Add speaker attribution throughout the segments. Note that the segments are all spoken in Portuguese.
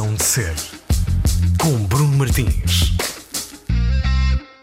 Speaker 1: Razão de Ser, com Bruno Martins.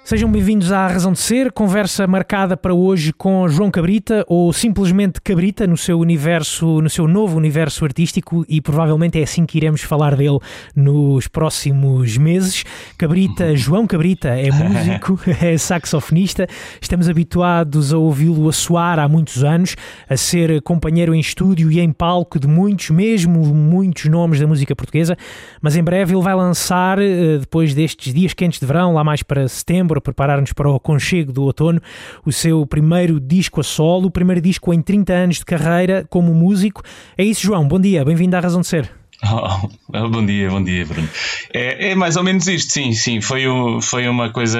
Speaker 2: Sejam bem-vindos à Razão de Ser, conversa marcada para hoje com João Cabrita, ou simplesmente Cabrita, no seu universo, no seu novo universo artístico, e provavelmente é assim que iremos falar dele nos próximos meses. Cabrita, João Cabrita, é músico, é saxofonista, estamos habituados a ouvi-lo a soar há muitos anos, a ser companheiro em estúdio e em palco de muitos, mesmo muitos nomes da música portuguesa, mas em breve ele vai lançar, eh, depois destes dias quentes de verão, lá mais para setembro, para preparar-nos para o conchego do outono, o seu primeiro disco a solo, o primeiro disco em 30 anos de carreira como músico. É isso, João. Bom dia, bem-vindo à Razão de Ser.
Speaker 3: Oh, oh, bom dia, bom dia, Bruno. É, é, mais ou menos isto, sim, sim. Foi, foi uma coisa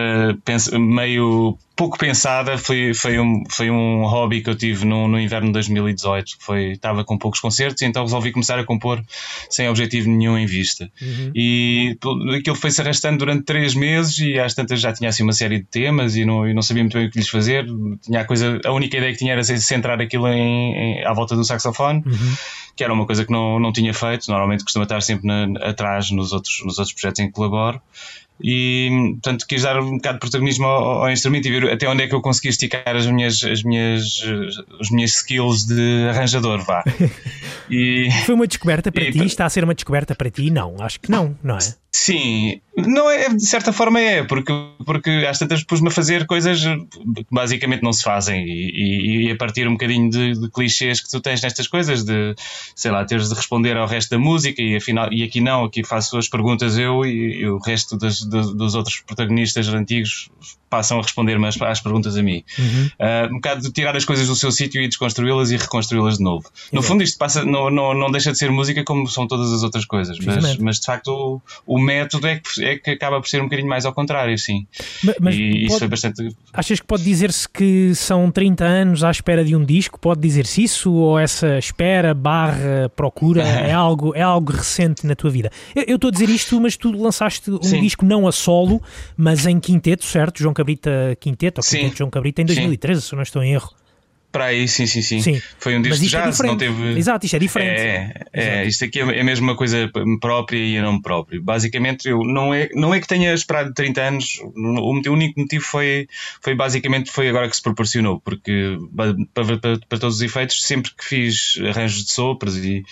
Speaker 3: meio pouco pensada. Foi, foi, um, foi um hobby que eu tive no, no inverno de 2018. Foi, estava com poucos concertos, então resolvi começar a compor sem objetivo nenhum em vista. Uhum. E aquilo foi-se arrastando durante três meses e às tantas já tinha assim uma série de temas e não, e não sabia muito bem o que lhes fazer. Tinha a, coisa, a única ideia que tinha era centrar aquilo em, em à volta do saxofone. Uhum que era uma coisa que não, não tinha feito. Normalmente costuma estar sempre na, atrás nos outros, nos outros projetos em que colaboro. E, portanto, quis dar um bocado de protagonismo ao, ao, instrumento e ver até onde é que eu consegui esticar as minhas, as minhas, as minhas skills de arranjador, vá.
Speaker 2: E, Foi uma descoberta para e, ti? Está a ser uma descoberta para ti? Não, acho que não, não é?
Speaker 3: Sim, não é, de certa forma é, porque, porque às tantas pus-me a fazer coisas que basicamente não se fazem e, e, e a partir um bocadinho de, de, clichês que tu tens nestas coisas, de sei lá, teres de responder ao resto da música e afinal, e aqui não, aqui faço as perguntas eu e, e o resto das, dos, dos outros protagonistas antigos passam a responder-me às, às, perguntas a mim. Uhum. Uh, um bocado de tirar as coisas do seu sítio e desconstruí-las e reconstruí-las de novo. No fundo, isto passa, não, não, não deixa de ser música como são todas as outras coisas, mas, mas de facto o, o método é que, é que acaba por ser um bocadinho mais ao contrário, sim.
Speaker 2: Mas, mas e pode, isso foi bastante. Achas que pode dizer-se que são 30 anos à espera de um disco? Pode dizer-se isso? Ou essa espera, barra, procura é algo, é algo recente na tua vida? Eu estou a dizer isto, mas tu lançaste um sim. disco não a solo, mas em quinteto, certo, João Cabrita Quinteto, ou Quinteto João Cabrita, em 2013, sim. se não estou em erro.
Speaker 3: Para aí, sim, sim, sim. sim. Foi um disco de é jazz, é não teve.
Speaker 2: Exato, isto é diferente.
Speaker 3: É, é isto aqui é, é mesmo uma coisa própria e a nome próprio. Basicamente, eu não é, não é que tenha esperado 30 anos, o único motivo foi, foi basicamente foi agora que se proporcionou, porque para, para, para todos os efeitos, sempre que fiz arranjos de sopros e,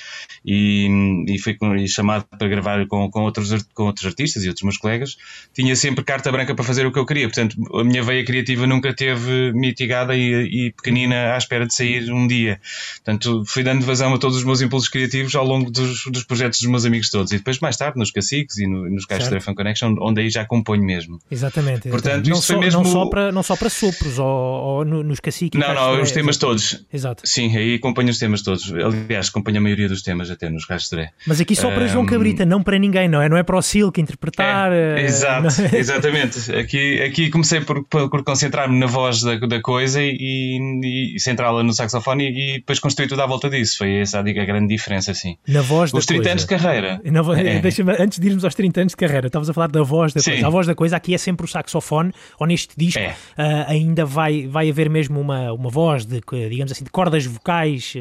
Speaker 3: e, e fui e chamado para gravar com, com, outros, com outros artistas e outros meus colegas, tinha sempre carta branca para fazer o que eu queria. Portanto, a minha veia criativa nunca teve mitigada e, e pequenina à espera de sair um dia. Portanto, fui dando vazão a todos os meus impulsos criativos ao longo dos, dos projetos dos meus amigos todos. E depois, mais tarde, nos Caciques e no, nos Gajos Fan Connection, onde aí já componho mesmo.
Speaker 2: Exatamente. Portanto, não, só, mesmo... não, só para, não só para sopros ou, ou nos Caciques.
Speaker 3: Não, não, os temas todos.
Speaker 2: Exato.
Speaker 3: Sim, aí acompanho os temas todos. Aliás, acompanho a maioria dos temas até nos Gajos
Speaker 2: Mas aqui só para um... João Cabrita, não para ninguém, não é? Não é para o Silk interpretar.
Speaker 3: É, eh, exato, é? exatamente. Aqui, aqui comecei por, por, por concentrar-me na voz da, da coisa e, e, e centrá-la no saxofone e, e, depois construí tudo à volta disso. Foi essa a, a grande diferença, assim.
Speaker 2: Na voz
Speaker 3: Os 30
Speaker 2: coisa.
Speaker 3: anos de carreira.
Speaker 2: Na, é. antes de irmos aos 30 anos de carreira, estavas a falar da voz da Sim. coisa. A voz da coisa aqui é sempre o saxofone, ou neste disco é. uh, ainda vai, vai haver mesmo uma, uma voz de, digamos assim, de cordas vocais.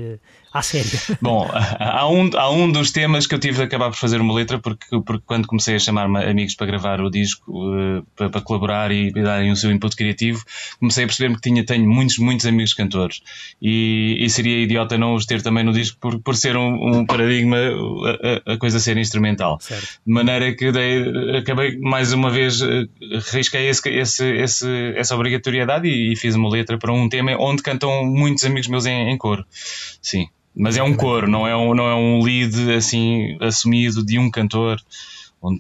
Speaker 2: À sério.
Speaker 3: Bom, há um, há um dos temas que eu tive de acabar por fazer uma letra, porque, porque quando comecei a chamar-me amigos para gravar o disco, uh, para, para, colaborar e, e darem o seu input criativo, comecei a perceber-me que tinha, tenho muitos, muitos amigos cantores. E, e, seria idiota não os ter também no disco por, por ser um, um paradigma a, a, coisa ser instrumental.
Speaker 2: Certo.
Speaker 3: De maneira que dei, acabei mais uma vez, uh, risquei esse, esse, esse, essa obrigatoriedade e, e, fiz uma letra para um tema onde cantam muitos amigos meus em, em coro. Sim. Mas é um coro, não é um, não é um lead assim assumido de um cantor.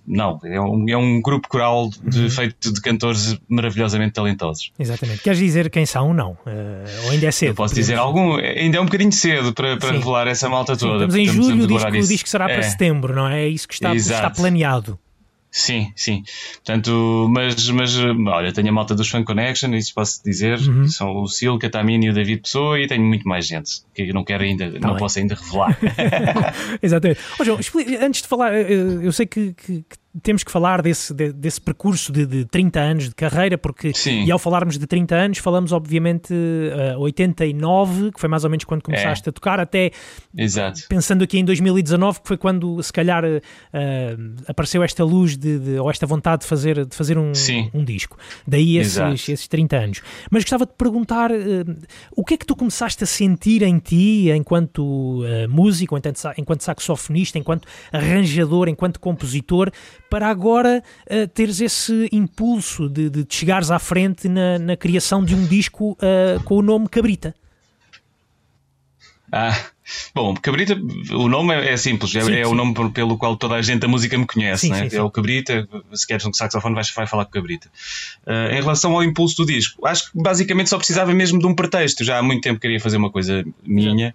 Speaker 3: Não, é um, é um grupo coral de, uhum. feito de cantores maravilhosamente talentosos.
Speaker 2: Exatamente. Queres dizer quem são? Não. Uh, ou ainda é cedo?
Speaker 3: Eu posso dizer algum. Ainda é um bocadinho cedo para, para revelar essa malta toda.
Speaker 2: Sim, estamos em julho, o disco, o disco será é. para setembro, não é? É isso que está, está planeado.
Speaker 3: Sim, sim. Portanto, mas, mas olha, tenho a malta dos Fan Connection, isso posso dizer. Uhum. São o Sil, Catamini e o David Pessoa e tenho muito mais gente que não quero ainda, tá não bem. posso ainda revelar.
Speaker 2: Exatamente. Oh, João, antes de falar, eu sei que, que, que temos que falar desse, de, desse percurso de, de 30 anos de carreira, porque
Speaker 3: Sim.
Speaker 2: e ao falarmos de 30 anos, falamos obviamente uh, 89, que foi mais ou menos quando começaste
Speaker 3: É.
Speaker 2: a tocar, até
Speaker 3: Exato.
Speaker 2: pensando aqui em 2019, que foi quando se calhar uh, apareceu esta luz de, de- ou esta vontade de fazer, de fazer um, um disco. Daí esses,
Speaker 3: Exato.
Speaker 2: esses 30 anos. Mas gostava de perguntar uh, o que é que tu começaste a sentir em ti enquanto músico, enquanto, enquanto saxofonista, enquanto arranjador, enquanto compositor, para agora uh, teres esse impulso de, de chegares à frente na, na criação de um disco uh, com o nome Cabrita.
Speaker 3: Ah, bom, Cabrita, o nome é, é simples, é,
Speaker 2: Sim,
Speaker 3: é
Speaker 2: sim.
Speaker 3: o nome pelo qual toda a gente da música me conhece,
Speaker 2: Sim,
Speaker 3: né? é o Cabrita, se queres um saxofone vais, vai falar com Cabrita. Ah, em relação ao impulso do disco, acho que basicamente só precisava mesmo de um pretexto, já há muito tempo queria fazer uma coisa minha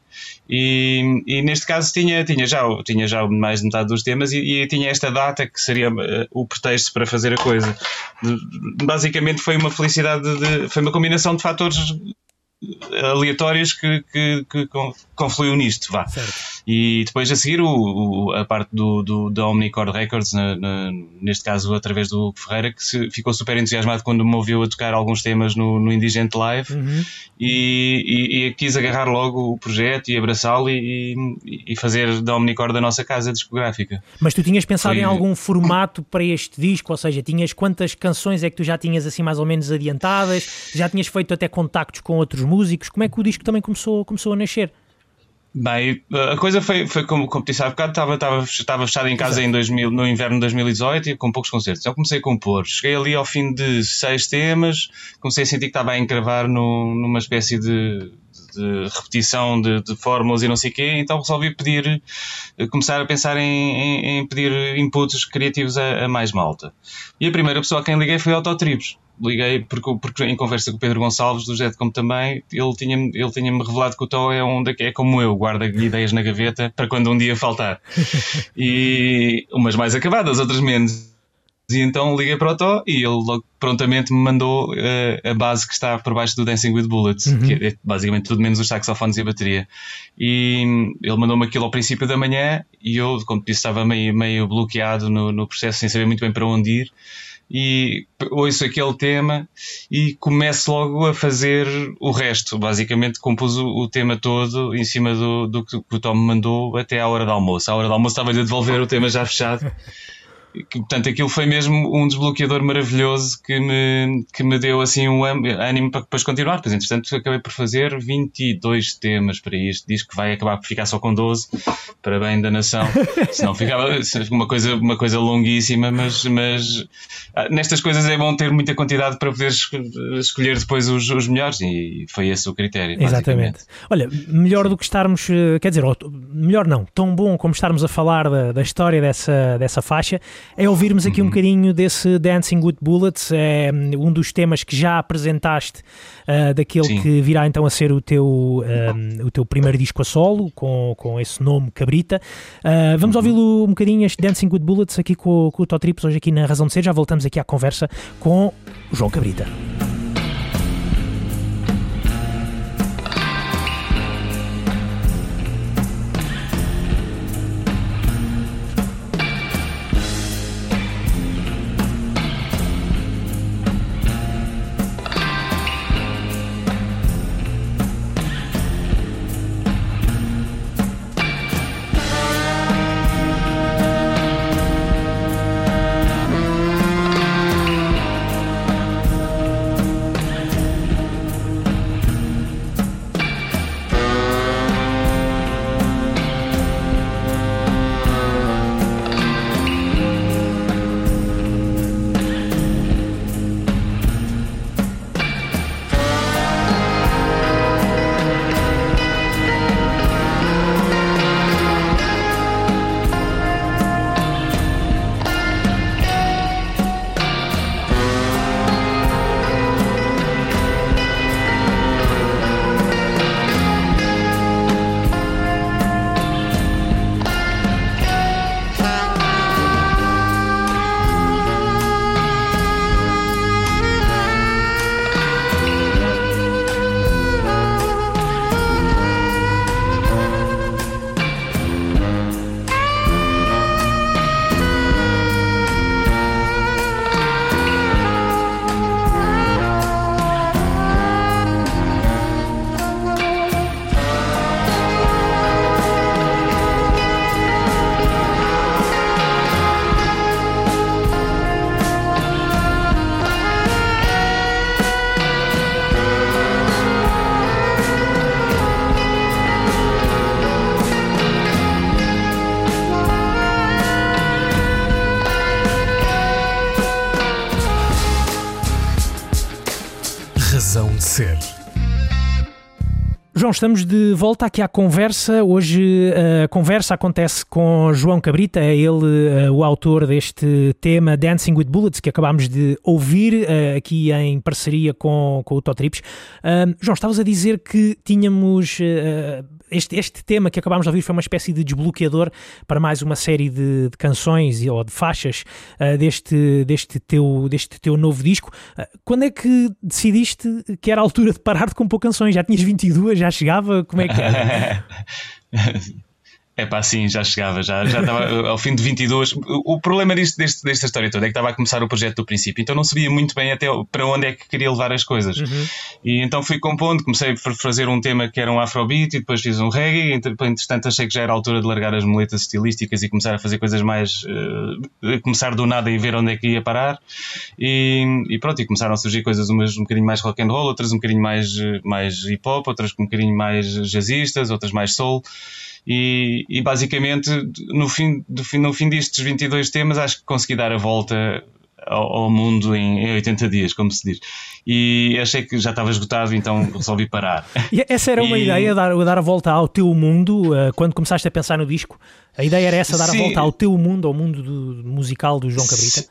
Speaker 3: e, e neste caso tinha, tinha, já, tinha já mais de metade dos temas e, e tinha esta data que seria ah, o pretexto para fazer a coisa. Basicamente foi uma felicidade, de, foi uma combinação de fatores aleatórios que, que, que con- confluiu nisto, vá.
Speaker 2: Certo.
Speaker 3: E depois a seguir o, o- a parte do, do, da Omnicord Records, na- na- neste caso através do Hugo Ferreira, que se- ficou super entusiasmado quando me ouviu a tocar alguns temas no, no Indigente Live
Speaker 2: Uhum.
Speaker 3: e, e- e quis agarrar logo o projeto e abraçá-lo e, e- fazer da Omnicord a nossa casa discográfica.
Speaker 2: Mas tu tinhas pensado
Speaker 3: Foi-
Speaker 2: em algum formato para este disco? Ou seja, tinhas quantas canções é que tu já tinhas assim mais ou menos adiantadas? Já tinhas feito até contactos com outros músicos? Como é que o disco também começou, começou a nascer?
Speaker 3: Bem, a coisa foi, foi como, como disse há bocado, estava, estava, estava fechado em casa em 2000, no inverno de 2018 e com poucos concertos. Então comecei a compor. Cheguei ali ao fim de seis temas, comecei a sentir que estava a encravar no, numa espécie de, de repetição de, de fórmulas e não sei o quê, então resolvi pedir, começar a pensar em, em- em pedir inputs criativos a, a mais malta. E a primeira pessoa a quem liguei foi a Autotribos. Liguei porque, porque em conversa com o Pedro Gonçalves, do Jetcom também, ele tinha-me ele tinha revelado que o Tó é, um, é como eu, guarda ideias na gaveta para quando um dia faltar. E umas mais acabadas, outras menos. E então liguei para o Tó e ele logo prontamente me mandou eh, a base que está por baixo do Dancing with Bullets, que é basicamente tudo menos os saxofones e a bateria. E ele mandou-me aquilo ao princípio da manhã e eu, como disse, estava meio, meio bloqueado no, no processo, sem saber muito bem para onde ir. E ouço aquele tema e começo logo a fazer o resto. Basicamente, compus o, o tema todo em cima do, do que o Tom me mandou até à hora do almoço. À hora do almoço estava-lhe a devolver o tema já fechado. Que, portanto, aquilo foi mesmo um desbloqueador maravilhoso que me, que me deu assim um ânimo para depois continuar. Pois, entretanto, acabei por fazer 22 temas para este disco, que vai acabar por ficar só com 12, para bem da nação. Senão ficava uma coisa, uma coisa longuíssima, mas, mas ah, nestas coisas é bom ter muita quantidade para poder esco- escolher depois os, os melhores, e foi esse o critério.
Speaker 2: Exatamente. Olha, melhor do que estarmos, eh, quer dizer, melhor não, tão bom como estarmos a falar da, da história dessa, dessa faixa, é ouvirmos aqui um bocadinho desse Dancing with Bullets, é um dos temas que já apresentaste, ah, daquele
Speaker 3: Sim.
Speaker 2: que virá então a ser o teu, hum, o teu primeiro disco a solo, com, com esse nome Cabrita. Ah, vamos ouvi-lo um bocadinho, este Dancing with Bullets, aqui com, com o Totrips, hoje aqui na Razão de Ser, já voltamos aqui à conversa com o João Cabrita. João, estamos de volta aqui à conversa. Hoje a conversa acontece com João Cabrita, é ele uh, o autor deste tema Dancing with Bullets, que acabámos de ouvir uh, aqui em parceria com, com o Totrips. João, estavas a dizer que tínhamos este, este tema que acabámos de ouvir foi uma espécie de desbloqueador para mais uma série de, de canções ou de faixas deste, deste, teu, deste teu novo disco. Quando é que decidiste que era a altura de parar de compor canções? Já tinhas 22, já chegava? Como é que era?
Speaker 3: É pá, sim, já chegava, já, já estava ao fim de 22. O, problema disto, deste, desta história toda é que estava a começar o projeto do princípio, então não sabia muito bem até para onde é que queria levar as coisas. Uhum. E então fui compondo, comecei a fazer um tema que era um afrobeat e depois fiz um reggae. Entretanto, achei que já era a altura de largar as moletas estilísticas e começar a fazer coisas mais. Uh, começar do nada e ver onde é que ia parar. E, e pronto, e começaram a surgir coisas umas um bocadinho mais rock and roll, outras um bocadinho mais, mais hip hop, outras um bocadinho mais jazzistas, outras mais soul. E, e basicamente, no fim, no fim destes 22 temas, acho que consegui dar a volta ao, mundo em, em 80 dias, como se diz. E achei que já estava esgotado, então resolvi parar.
Speaker 2: E essa era uma e... ideia, dar, dar a volta ao teu mundo, uh, quando começaste a pensar no disco? A ideia era essa, dar Sim. a volta ao teu mundo, ao mundo do, musical do João Cabrita?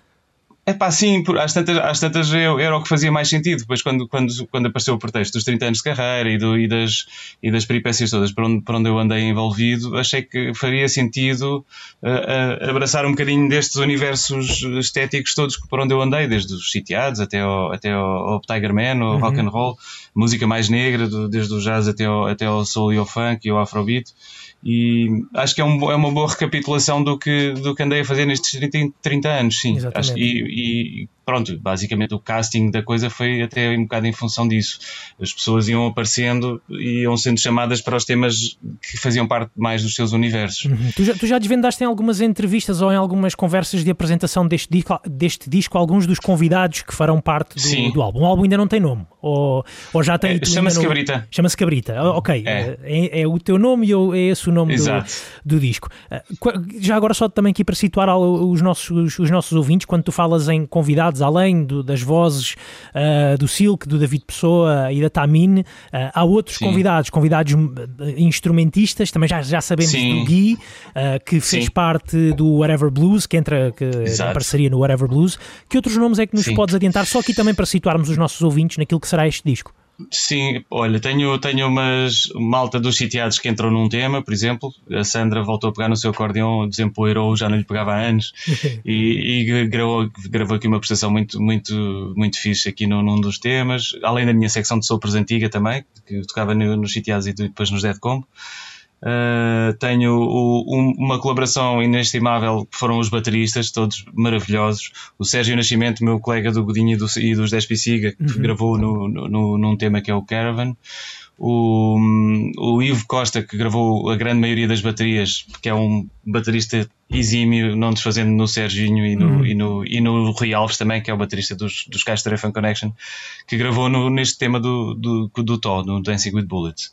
Speaker 3: É pá, sim, às tantas, às tantas eu, era o que fazia mais sentido. Depois, quando, quando, quando apareceu o pretexto dos 30 anos de carreira e, do, e, das, e das peripécias todas por onde, por onde eu andei envolvido, achei que faria sentido uh, uh, abraçar um bocadinho destes universos estéticos todos por onde eu andei, desde os sitiados até ao, até ao, ao Tiger Man, ao uhum. rock and roll, música mais negra, do, desde o jazz até ao, até ao soul e ao funk e ao afrobeat e acho que é, um, é, uma boa recapitulação do que, do que andei a fazer nestes 30, 30 anos, sim. Acho, e, e, pronto, basicamente o casting da coisa foi até um bocado em função disso. As pessoas iam aparecendo e iam sendo chamadas para os temas que faziam parte mais dos seus universos.
Speaker 2: Uhum. Tu, já, tu já desvendaste em algumas entrevistas ou em algumas conversas de apresentação deste disco, deste disco alguns dos convidados que farão parte do, do álbum. O álbum ainda não tem nome, ou, ou já tem.
Speaker 3: É, Chama-se Cabrita.
Speaker 2: Chama-se Cabrita, ok. É. É, é. o teu nome e é esse o nome do, do, disco. Ah, já agora, só também aqui para situar os nossos, os nossos ouvintes, quando tu falas em convidados além do, das vozes uh, do Silk, do David Pessoa e da Tamine, uh, há outros Sim. convidados, convidados instrumentistas, também já, já sabemos Sim. do Gui, uh, que fez Sim. parte do Whatever Blues, que entra que, em parceria no Whatever Blues. Que outros nomes é que nos podes adiantar, só aqui também para situarmos os nossos ouvintes naquilo que será este disco?
Speaker 3: Sim, olha, tenho, tenho umas malta dos sitiados que entram num tema, por exemplo. A Sandra voltou a pegar no seu acordeão, desempoeirou, já não lhe pegava há anos e, e, gravou, gravou aqui uma prestação muito, muito, muito fixe aqui num, num dos temas. Além da minha secção de sopros antiga também, que tocava no, nos sitiados e depois nos Dead Combo. Uh, tenho o, um, uma colaboração inestimável que foram os bateristas, todos maravilhosos. O Sérgio Nascimento, meu colega do Godinho e, do, e dos Despiciga Pisiga, que uhum. gravou no, no, num tema que é o Caravan. O, o Ivo Costa, que gravou a grande maioria das baterias, que é um baterista exímio, não desfazendo no Serginho e no, uhum. e no, e no Rui Alves também, que é o baterista dos, dos Castro Fun Connection, que gravou no, neste tema do, do, do, do Tó, no Dancing with Bullets.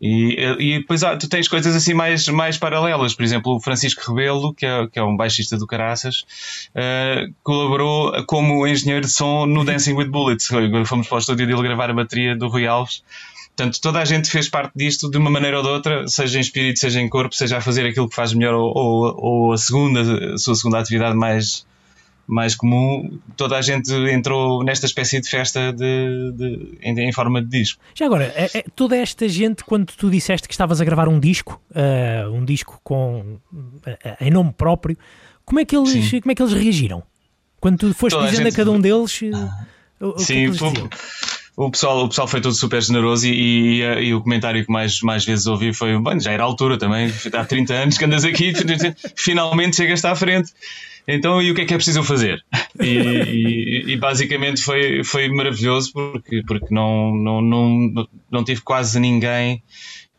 Speaker 3: E, e depois tu tens coisas assim mais, mais paralelas. Por exemplo, o Francisco Rebelo, que é, que é um baixista do Caraças, uh, colaborou como engenheiro de som no Dancing with Bullets. Fomos para o estúdio dele gravar a bateria do Rui Alves. Portanto, toda a gente fez parte disto de uma maneira ou de outra, seja em espírito, seja em corpo, seja a fazer aquilo que faz melhor ou, ou, ou a segunda, a sua segunda atividade mais, mais comum, toda a gente entrou nesta espécie de festa de, de em, em, forma de disco.
Speaker 2: Já agora, é, é, toda esta gente, quando tu disseste que estavas a gravar um disco, uh, um disco com uh, em nome próprio, como é que eles, como é que eles reagiram? Quando tu foste toda dizendo a, gente... a, cada um deles. Uh,
Speaker 3: o, Sim, o, o pessoal, o pessoal foi todo super generoso e, e, e, o comentário que mais, mais vezes ouvi foi: já era a altura também, há 30 anos que andas aqui, finalmente chegaste à frente. Então, e o que é que é preciso fazer? E, e, e, basicamente foi, foi maravilhoso porque, porque não, não, não, não tive quase ninguém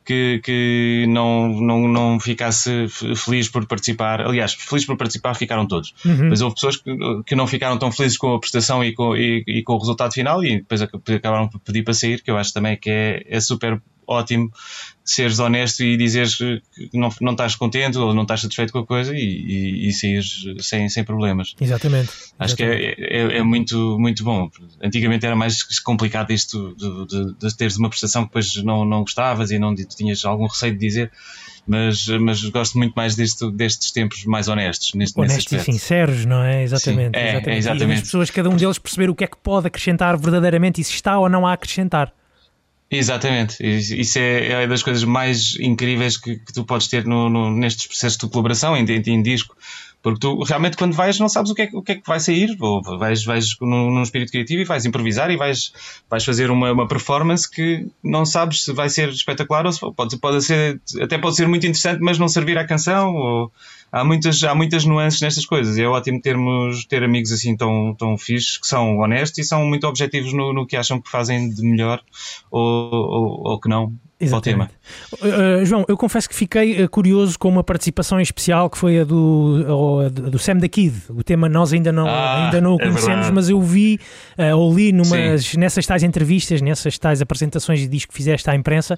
Speaker 3: que, que não, não, não ficasse feliz por participar. Aliás, feliz por participar ficaram todos. Uhum. Mas houve pessoas que, que não ficaram tão felizes com a prestação e com, e, e com o resultado final e depois acabaram por pedir para sair, que eu acho também que é, é super ótimo seres honesto e dizeres que não, não estás contente ou não estás satisfeito com a coisa e, e, e saíres sem, sem problemas.
Speaker 2: Exatamente.
Speaker 3: Acho
Speaker 2: Exatamente.
Speaker 3: que é, é, é, muito, muito bom. Antigamente era mais complicado isto de, de, de teres uma prestação que depois não, não gostavas e não tinhas algum receio de dizer mas, mas gosto muito mais deste, destes tempos mais honestos. Neste,
Speaker 2: Honestos e sinceros, não é? Exatamente.
Speaker 3: Sim, é,
Speaker 2: exatamente.
Speaker 3: É exatamente.
Speaker 2: E as pessoas, cada um deles, perceber o que é que pode acrescentar verdadeiramente e se está ou não a acrescentar.
Speaker 3: Exatamente, isso é, é das coisas mais incríveis que, que tu podes ter no, no, nestes processos de colaboração em, em, em disco porque tu realmente quando vais não sabes o que é, o que, é que vai sair, ou vais, vais num, num, espírito criativo e vais improvisar e vais, vais fazer uma, uma performance que não sabes se vai ser espetacular ou se pode, pode ser, até pode ser muito interessante, mas não servir à canção. Ou, há, muitas, há muitas nuances nestas coisas. É ótimo termos, ter amigos assim tão, tão fixos, que são honestos e são muito objetivos no, no que acham que fazem de melhor ou, ou, ou que não. Exatamente.
Speaker 2: Uh, João, eu confesso que fiquei uh, curioso com uma participação especial que foi a do, uh, do Sam da Kid. O tema nós ainda não, ah, ainda não o conhecemos, é mas eu vi uh, ou li numas, nessas tais entrevistas, nessas tais apresentações de disco que fizeste à imprensa,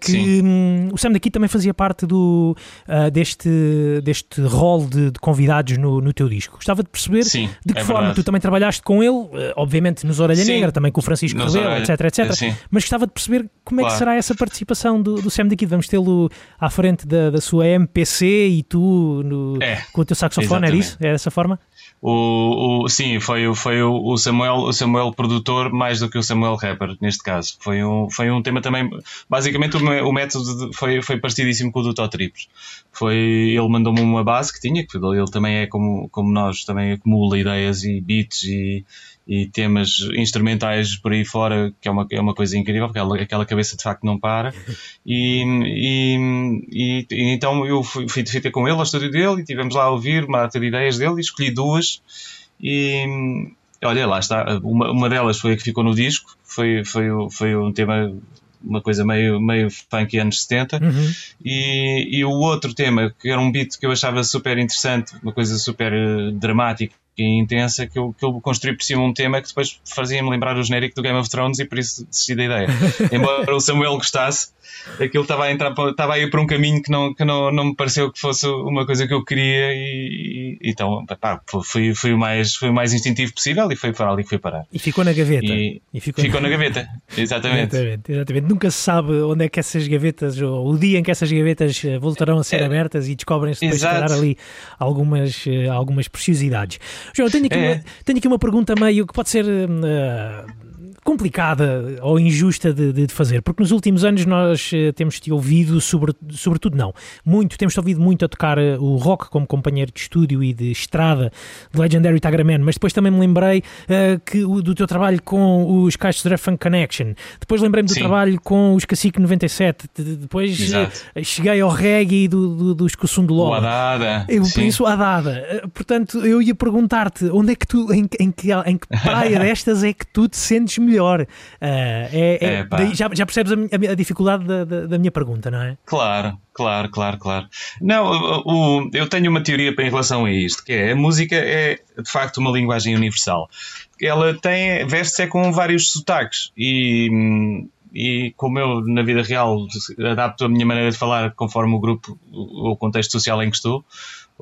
Speaker 2: que um, o Sam da Kid também fazia parte do, deste, deste rol de, de convidados no, no, teu disco. Gostava de perceber
Speaker 3: Sim,
Speaker 2: de que
Speaker 3: é
Speaker 2: forma
Speaker 3: verdade.
Speaker 2: tu também trabalhaste com ele, obviamente nos Orelha
Speaker 3: Sim,
Speaker 2: Negra, também com o Francisco Rebelo, etc, etc.
Speaker 3: Sim.
Speaker 2: Mas gostava de perceber como é
Speaker 3: Claro.
Speaker 2: que será essa participação do, do Sam Kid. Vamos tê-lo à frente da, da sua MPC e tu no-
Speaker 3: É,
Speaker 2: com o teu saxofone, era
Speaker 3: exatamente.
Speaker 2: isso? É dessa forma?
Speaker 3: O, o, sim, foi, o- foi o Samuel, o Samuel produtor mais do que o Samuel rapper, neste caso. Foi um, foi um tema também. Basicamente, o, o método de- foi, foi parecidíssimo com o do Tó Tripos. Foi, ele mandou-me uma base que tinha, que ele também é como, como nós, também acumula ideias e beats e, e temas instrumentais por aí fora, que é uma, é uma coisa incrível, porque aquela, aquela cabeça de facto não para. E, e, e- e então eu fui, fui, fui ter com ele ao estúdio dele e tivemos lá a ouvir uma data de ideias dele e escolhi duas. E olha, lá está. Uma, uma delas foi a que ficou no disco, foi, foi, foi um tema, uma coisa meio, meio funk anos 70.
Speaker 2: Uhum.
Speaker 3: E, e o outro tema, que era um beat que eu achava super interessante, uma coisa super eh, dramática e intensa, que eu, que eu construí por cima um tema que depois fazia-me lembrar o genérico do Game of Thrones e por isso desisti da ideia. Embora o Samuel gostasse, aquilo estava a, entrar, para- estava a ir por um caminho que, não, que não, não me pareceu que fosse uma coisa que eu queria e, e- então pá, fui, fui, o mais, fui o mais instintivo possível e foi para ali que fui parar.
Speaker 2: E ficou na gaveta.
Speaker 3: E
Speaker 2: ficou,
Speaker 3: ficou na gaveta, exatamente.
Speaker 2: Exatamente, exatamente. Nunca se sabe onde é que essas gavetas, ou o dia em que essas gavetas eh, voltarão a ser
Speaker 3: É.
Speaker 2: abertas e descobrem-se depois,
Speaker 3: Exato.
Speaker 2: calhar, ali algumas, eh, algumas preciosidades. João, tenho aqui,
Speaker 3: É.
Speaker 2: uma, tenho aqui uma pergunta meio que pode ser. eh, complicada ou injusta de, de- fazer, porque nos últimos anos nós eh, temos te ouvido, sobre, sobretudo não, muito, temos te ouvido muito a tocar eh, o rock como companheiro de estúdio e de estrada de Legendary Tigerman, mas depois também me lembrei eh, que, o- do teu trabalho com os Caixos de Funk Connection, depois lembrei-me do
Speaker 3: Sim.
Speaker 2: trabalho com os Cacique 97, de- de- depois
Speaker 3: Exato.
Speaker 2: cheguei ao reggae do, do, dos Cossum do
Speaker 3: O
Speaker 2: Lobo.
Speaker 3: Adada.
Speaker 2: Eu
Speaker 3: sim.
Speaker 2: penso a dada. Eh, Portanto, eu ia perguntar-te onde é que tu, em, em que, em que praia destas é que tu te sentes melhor? Ah, é, é-
Speaker 3: É,
Speaker 2: daí já, já percebes a, a dificuldade da, da- da minha pergunta, não é?
Speaker 3: Claro, claro, claro, claro. Não, o- o- eu tenho uma teoria em relação a isto, que é a música é de facto uma linguagem universal. Ela tem, veste-se é com vários sotaques e, e como eu na vida real adapto a minha maneira de falar conforme o grupo, o o contexto social em que estou,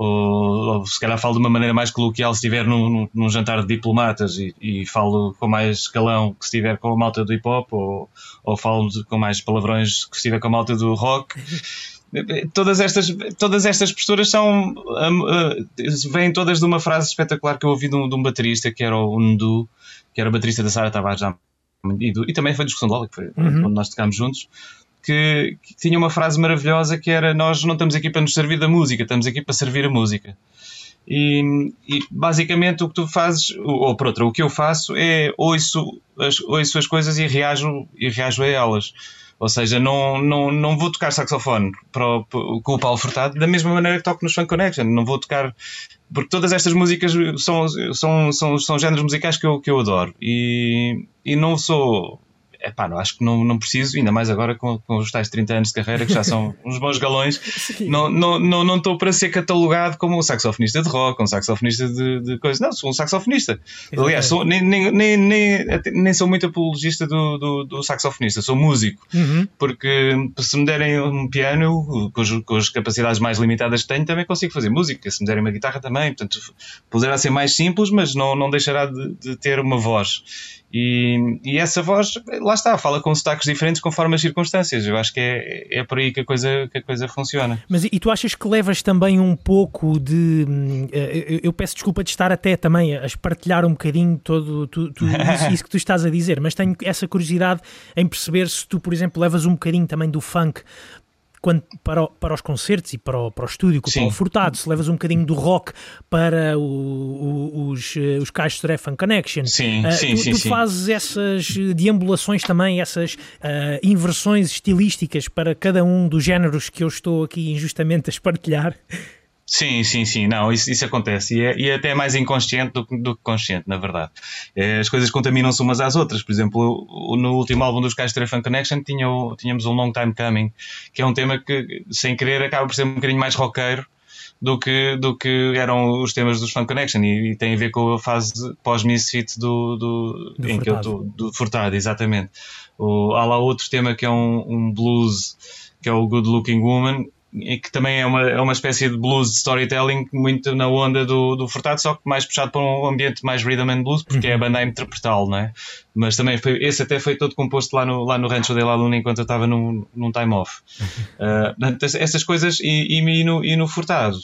Speaker 3: ou, ou se calhar falo de uma maneira mais coloquial se estiver num, num- num jantar de diplomatas e, e falo com mais escalão que se estiver com a malta do hip hop ou, ou falo de- com mais palavrões que se estiver com a malta do rock. Todas estas, todas estas posturas são uh, vêm todas de uma frase espetacular que eu ouvi de um, de um baterista que era o Ndu, que era o baterista da Sara Tavares e, do- e também foi discussão de Lola, que foi
Speaker 2: Uhum.
Speaker 3: onde nós tocámos juntos, que, que tinha uma frase maravilhosa que era nós não estamos aqui para nos servir da música, estamos aqui para servir a música. E, e basicamente o que tu fazes, ou, por outra, o que eu faço é ouço as, ouço as coisas e reajo, e reajo a elas. Ou seja, não, não, não vou tocar saxofone para o- com o Paulo Furtado da mesma maneira que toco nos Funk Connection. Não vou tocar. Porque todas estas músicas são, são, são, são géneros musicais que eu, que eu adoro. E, e não sou. É pá, não, acho que não, não preciso, ainda mais agora com, com os tais 30 anos de carreira, que já são uns bons galões, não estou não, não, não para ser catalogado como um saxofonista de rock, um saxofonista de, de coisas. Não, sou um saxofonista. Aliás, sou, nem, nem, nem, nem, nem sou muito apologista do, do, do saxofonista, sou músico. Uhum. Porque se me derem um piano, com, com as capacidades mais limitadas que tenho, também consigo fazer música. Se me derem uma guitarra também, portanto, poderá ser mais simples, mas não, não deixará de, de ter uma voz. E, e, essa voz, lá está, fala com sotaques diferentes conforme as circunstâncias. Eu acho que é, é por aí que a, coisa, que a coisa funciona.
Speaker 2: Mas e tu achas que levas também um pouco de. Eh, eu peço desculpa de estar até também a espartilhar um bocadinho todo tu, tu, isso, isso, que tu estás a dizer, mas tenho essa curiosidade em perceber se tu, por exemplo, levas um bocadinho também do funk quando, para, o, para os concertos e para o, para o estúdio com o Paulo Furtado, se levas um bocadinho do rock para o, o, os, eh, os caixos de Fan Connection,
Speaker 3: sim, uh, sim,
Speaker 2: tu,
Speaker 3: sim,
Speaker 2: tu fazes essas deambulações também, essas uh, inversões estilísticas para cada um dos géneros que eu estou aqui injustamente a espartilhar.
Speaker 3: Sim, sim, sim, não, isso, isso acontece e é, e é até mais inconsciente do, do que consciente, na verdade. É, as coisas contaminam-se umas às outras. Por exemplo, no último álbum dos Castro Fan Connection tinha, tínhamos um Long Time Coming, que é um tema que, sem querer, acaba por ser um bocadinho mais roqueiro do que, do que eram os temas dos Fan Connection e, e tem a ver com a fase pós-Misfit do, do,
Speaker 2: do,
Speaker 3: em que eu tô, do Furtado, exatamente. O, há lá outro tema que é um, um blues, que é o Good Looking Woman, que também é uma, é uma espécie de blues de storytelling muito na onda do, do Furtado, só que mais puxado para um ambiente mais rhythm and blues, porque uhum. é a uhum. banda a interpretá-lo, não é? Mas também foi, esse até foi todo composto lá no, lá no Rancho de La Luna enquanto eu estava num, num time off. Uh, essas coisas e, e, e, no, e no Furtado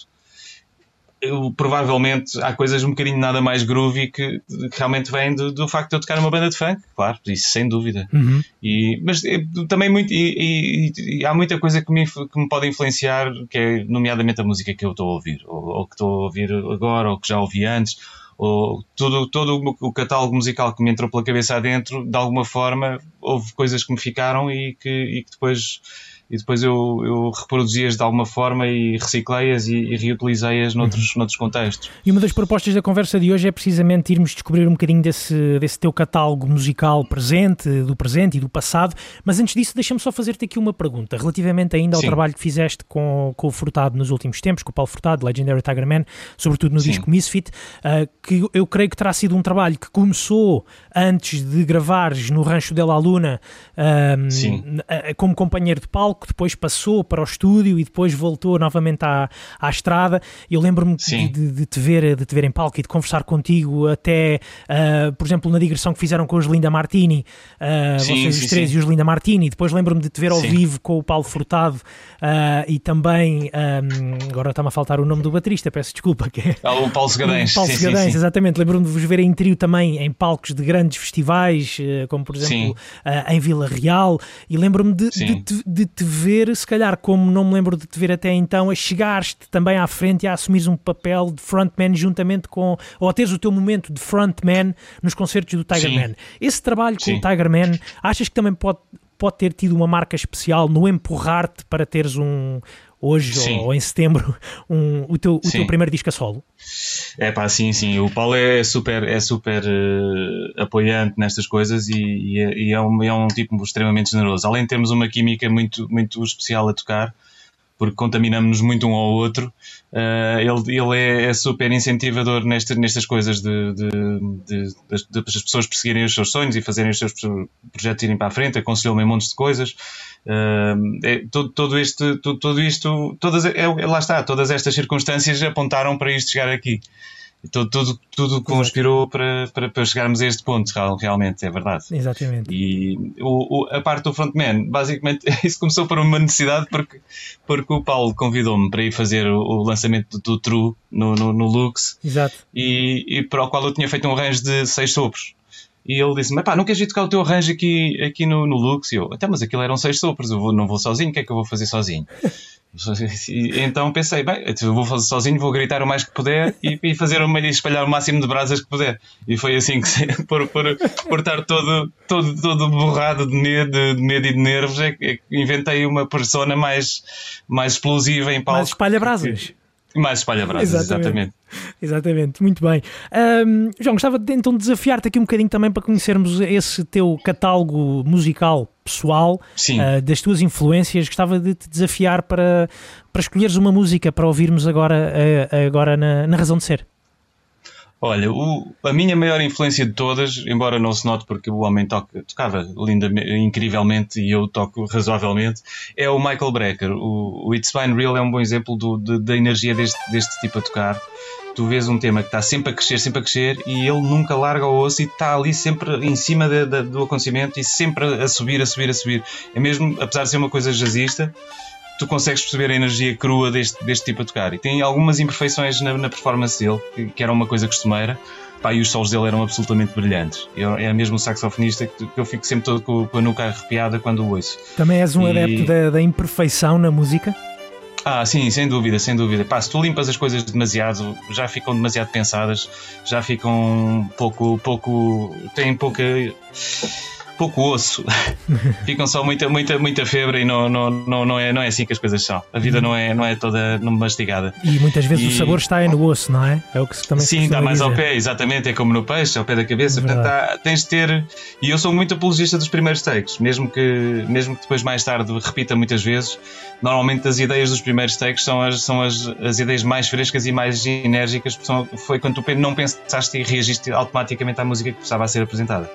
Speaker 3: eu, provavelmente há coisas um bocadinho nada mais groovy que, que realmente vêm do, do, facto de eu tocar numa banda de funk, claro, isso sem dúvida. Uhum. E, mas é, também muito, e, e, e, há muita coisa que me, que me pode influenciar, que é nomeadamente a música que eu estou a ouvir, ou, ou que estou a ouvir agora, ou que já ouvi antes, ou todo, todo o catálogo musical que me entrou pela cabeça adentro, de alguma forma, houve coisas que me ficaram e que, e que depois e depois eu, eu reproduzi-as de alguma forma e reciclei-as e, e reutilizei-as noutros, uhum. noutros contextos.
Speaker 2: E uma das propostas da conversa de hoje é precisamente irmos descobrir um bocadinho desse, desse teu catálogo musical presente, do presente e do passado, mas antes disso deixa-me só fazer-te aqui uma pergunta, relativamente ainda ao Sim. trabalho que fizeste com, com o Furtado nos últimos tempos, com o Paulo Furtado, Legendary Tiger Man, sobretudo no Sim. disco Misfit, uh, que eu creio que terá sido um trabalho que começou antes de gravares no Rancho de La Luna uh, como companheiro de palco, palco, depois passou para o estúdio e depois voltou novamente à, à estrada. Eu lembro-me de, de, de, te ver, de te ver em palco e de conversar contigo até, uh, por exemplo, na digressão que fizeram com os Linda Martini, uh, sim, vocês sim, os três sim. e os Linda Martini. Depois lembro-me de te ver ao vivo com o Paulo Furtado uh, e também, um, agora está-me a faltar o nome do baterista, peço desculpa. Que é...
Speaker 3: O Paulo Segadães.
Speaker 2: Paulo Segadães, exatamente. Lembro-me de vos ver em trio também em palcos de grandes festivais, como por exemplo em Vila Real, e lembro-me de, de, de, te ver, se calhar, como não me lembro de te ver até então, a chegares-te também à frente e a assumires um papel de frontman juntamente com, ou a teres o teu momento de frontman nos concertos do Tiger Sim. Man. Esse trabalho com Sim. o Tiger Man, achas que também pode, pode ter tido uma marca especial no empurrar-te para teres um, hoje ou, ou, em setembro um, o, teu, o teu primeiro disco a solo?
Speaker 3: É pá, sim, sim. O Paulo é super, é super uh, apoiante nestas coisas e, e, é, e, é, um, é um tipo extremamente generoso. Além de termos uma química muito, muito especial a tocar, porque contaminamos-nos muito um ao outro. Uh, ele ele é, é, super incentivador nesta, nestas coisas de, de, de, de, as pessoas perseguirem os seus sonhos e fazerem os seus projetos irem para a frente, aconselhou-me um monte de coisas. Uh, é, todo, todo, isto, todas, é, lá está, todas estas circunstâncias apontaram para isto chegar aqui. Tudo, tudo, tudo conspirou para, para, para, chegarmos a este ponto, realmente, é verdade.
Speaker 2: Exatamente.
Speaker 3: E o, o, a parte do frontman, basicamente, isso começou por uma necessidade, porque, porque o Paulo convidou-me para ir fazer o, o lançamento do, do True no, no, no, Lux.
Speaker 2: Exato.
Speaker 3: E, e para o qual eu tinha feito um arranjo de seis sopros. E ele disse-me: pá, não queres ir tocar o teu arranjo aqui, aqui no, no Lux? E eu, até, mas aquilo eram seis sopros, eu vou, não vou sozinho, o que é que eu vou fazer sozinho? então pensei: bem, vou fazer sozinho, vou gritar o mais que puder e, e fazer uma, e espalhar o máximo de brasas que puder. E foi assim que, por, por, por estar todo, todo, todo borrado de medo, de medo e de nervos, é que inventei uma persona mais, mais explosiva em palco.
Speaker 2: Mais espalha brasas.
Speaker 3: Mais espalha-brasas, exatamente. exatamente.
Speaker 2: Exatamente, muito bem. Um, João, gostava de então desafiar-te aqui um bocadinho também para conhecermos esse teu catálogo musical pessoal, uh, das tuas influências. Gostava de te desafiar para, para escolheres uma música para ouvirmos agora, uh, agora na, na Razão de Ser.
Speaker 3: Olha, o, a minha maior influência de todas, embora não se note porque o homem toca, tocava lindamente, incrivelmente e eu toco razoavelmente, é o Michael Brecker. O, o It's Fine Real é um bom exemplo do, de, da energia deste, deste tipo a tocar. Tu vês um tema que está sempre a crescer, sempre a crescer e ele nunca larga o osso e está ali sempre em cima de, de, do acontecimento e sempre a subir, a subir, a subir. É mesmo, apesar de ser uma coisa jazzista, tu consegues perceber a energia crua deste, deste tipo a tocar. E tem algumas imperfeições na, na performance dele, que, que, era uma coisa costumeira. Pá, e os solos dele eram absolutamente brilhantes. Eu, é mesmo um saxofonista que, que, eu fico sempre todo com, com a nuca arrepiada quando o ouço.
Speaker 2: Também és um e... adepto da, da imperfeição na música?
Speaker 3: Ah, sim, sem dúvida, sem dúvida. Pá, se tu limpas as coisas demasiado, já ficam demasiado pensadas, já ficam pouco, pouco, têm pouca pouco osso. Ficam só muita, muita, muita febre e não, não, não, não, é, não é assim que as coisas são. A vida não é, não é toda mastigada.
Speaker 2: E muitas vezes e... o sabor está aí no osso, não é? É o que também
Speaker 3: Sim, está mais dizer. ao pé, exatamente. É como no peixe, ao pé da cabeça. Portanto, tens de ter. E eu sou muito apologista dos primeiros takes, mesmo que, mesmo que depois mais tarde repita muitas vezes. Normalmente as ideias dos primeiros takes são as, são as, as ideias mais frescas e mais enérgicas, são, foi quando tu não pensaste e reagiste automaticamente à música que estava a ser apresentada.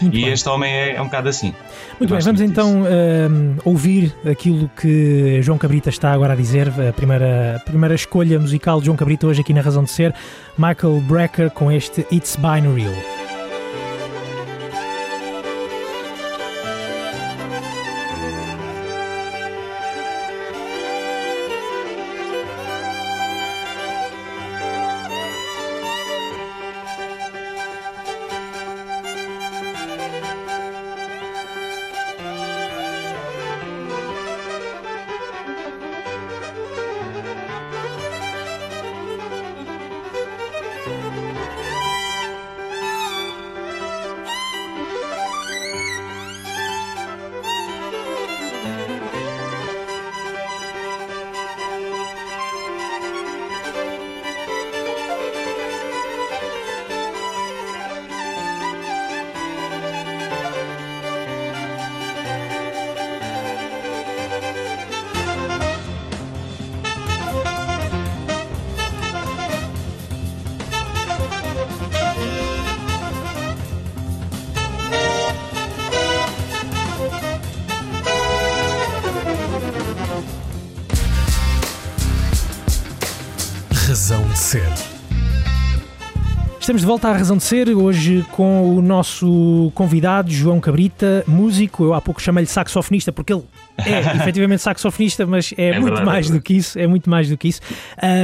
Speaker 3: Muito e bem. este homem é, é, um bocado assim.
Speaker 2: Muito bem, vamos então uh, ouvir aquilo que João Cabrita está agora a dizer, a primeira, a primeira escolha musical de João Cabrita hoje aqui na Razão de Ser, Michael Brecker com este It's Binary. De volta à Razão de Ser, hoje com o nosso convidado João Cabrita, músico. Eu há pouco chamei-lhe saxofonista porque ele é efetivamente saxofonista, mas é, é muito verdade, mais é do que isso. É muito mais do que isso.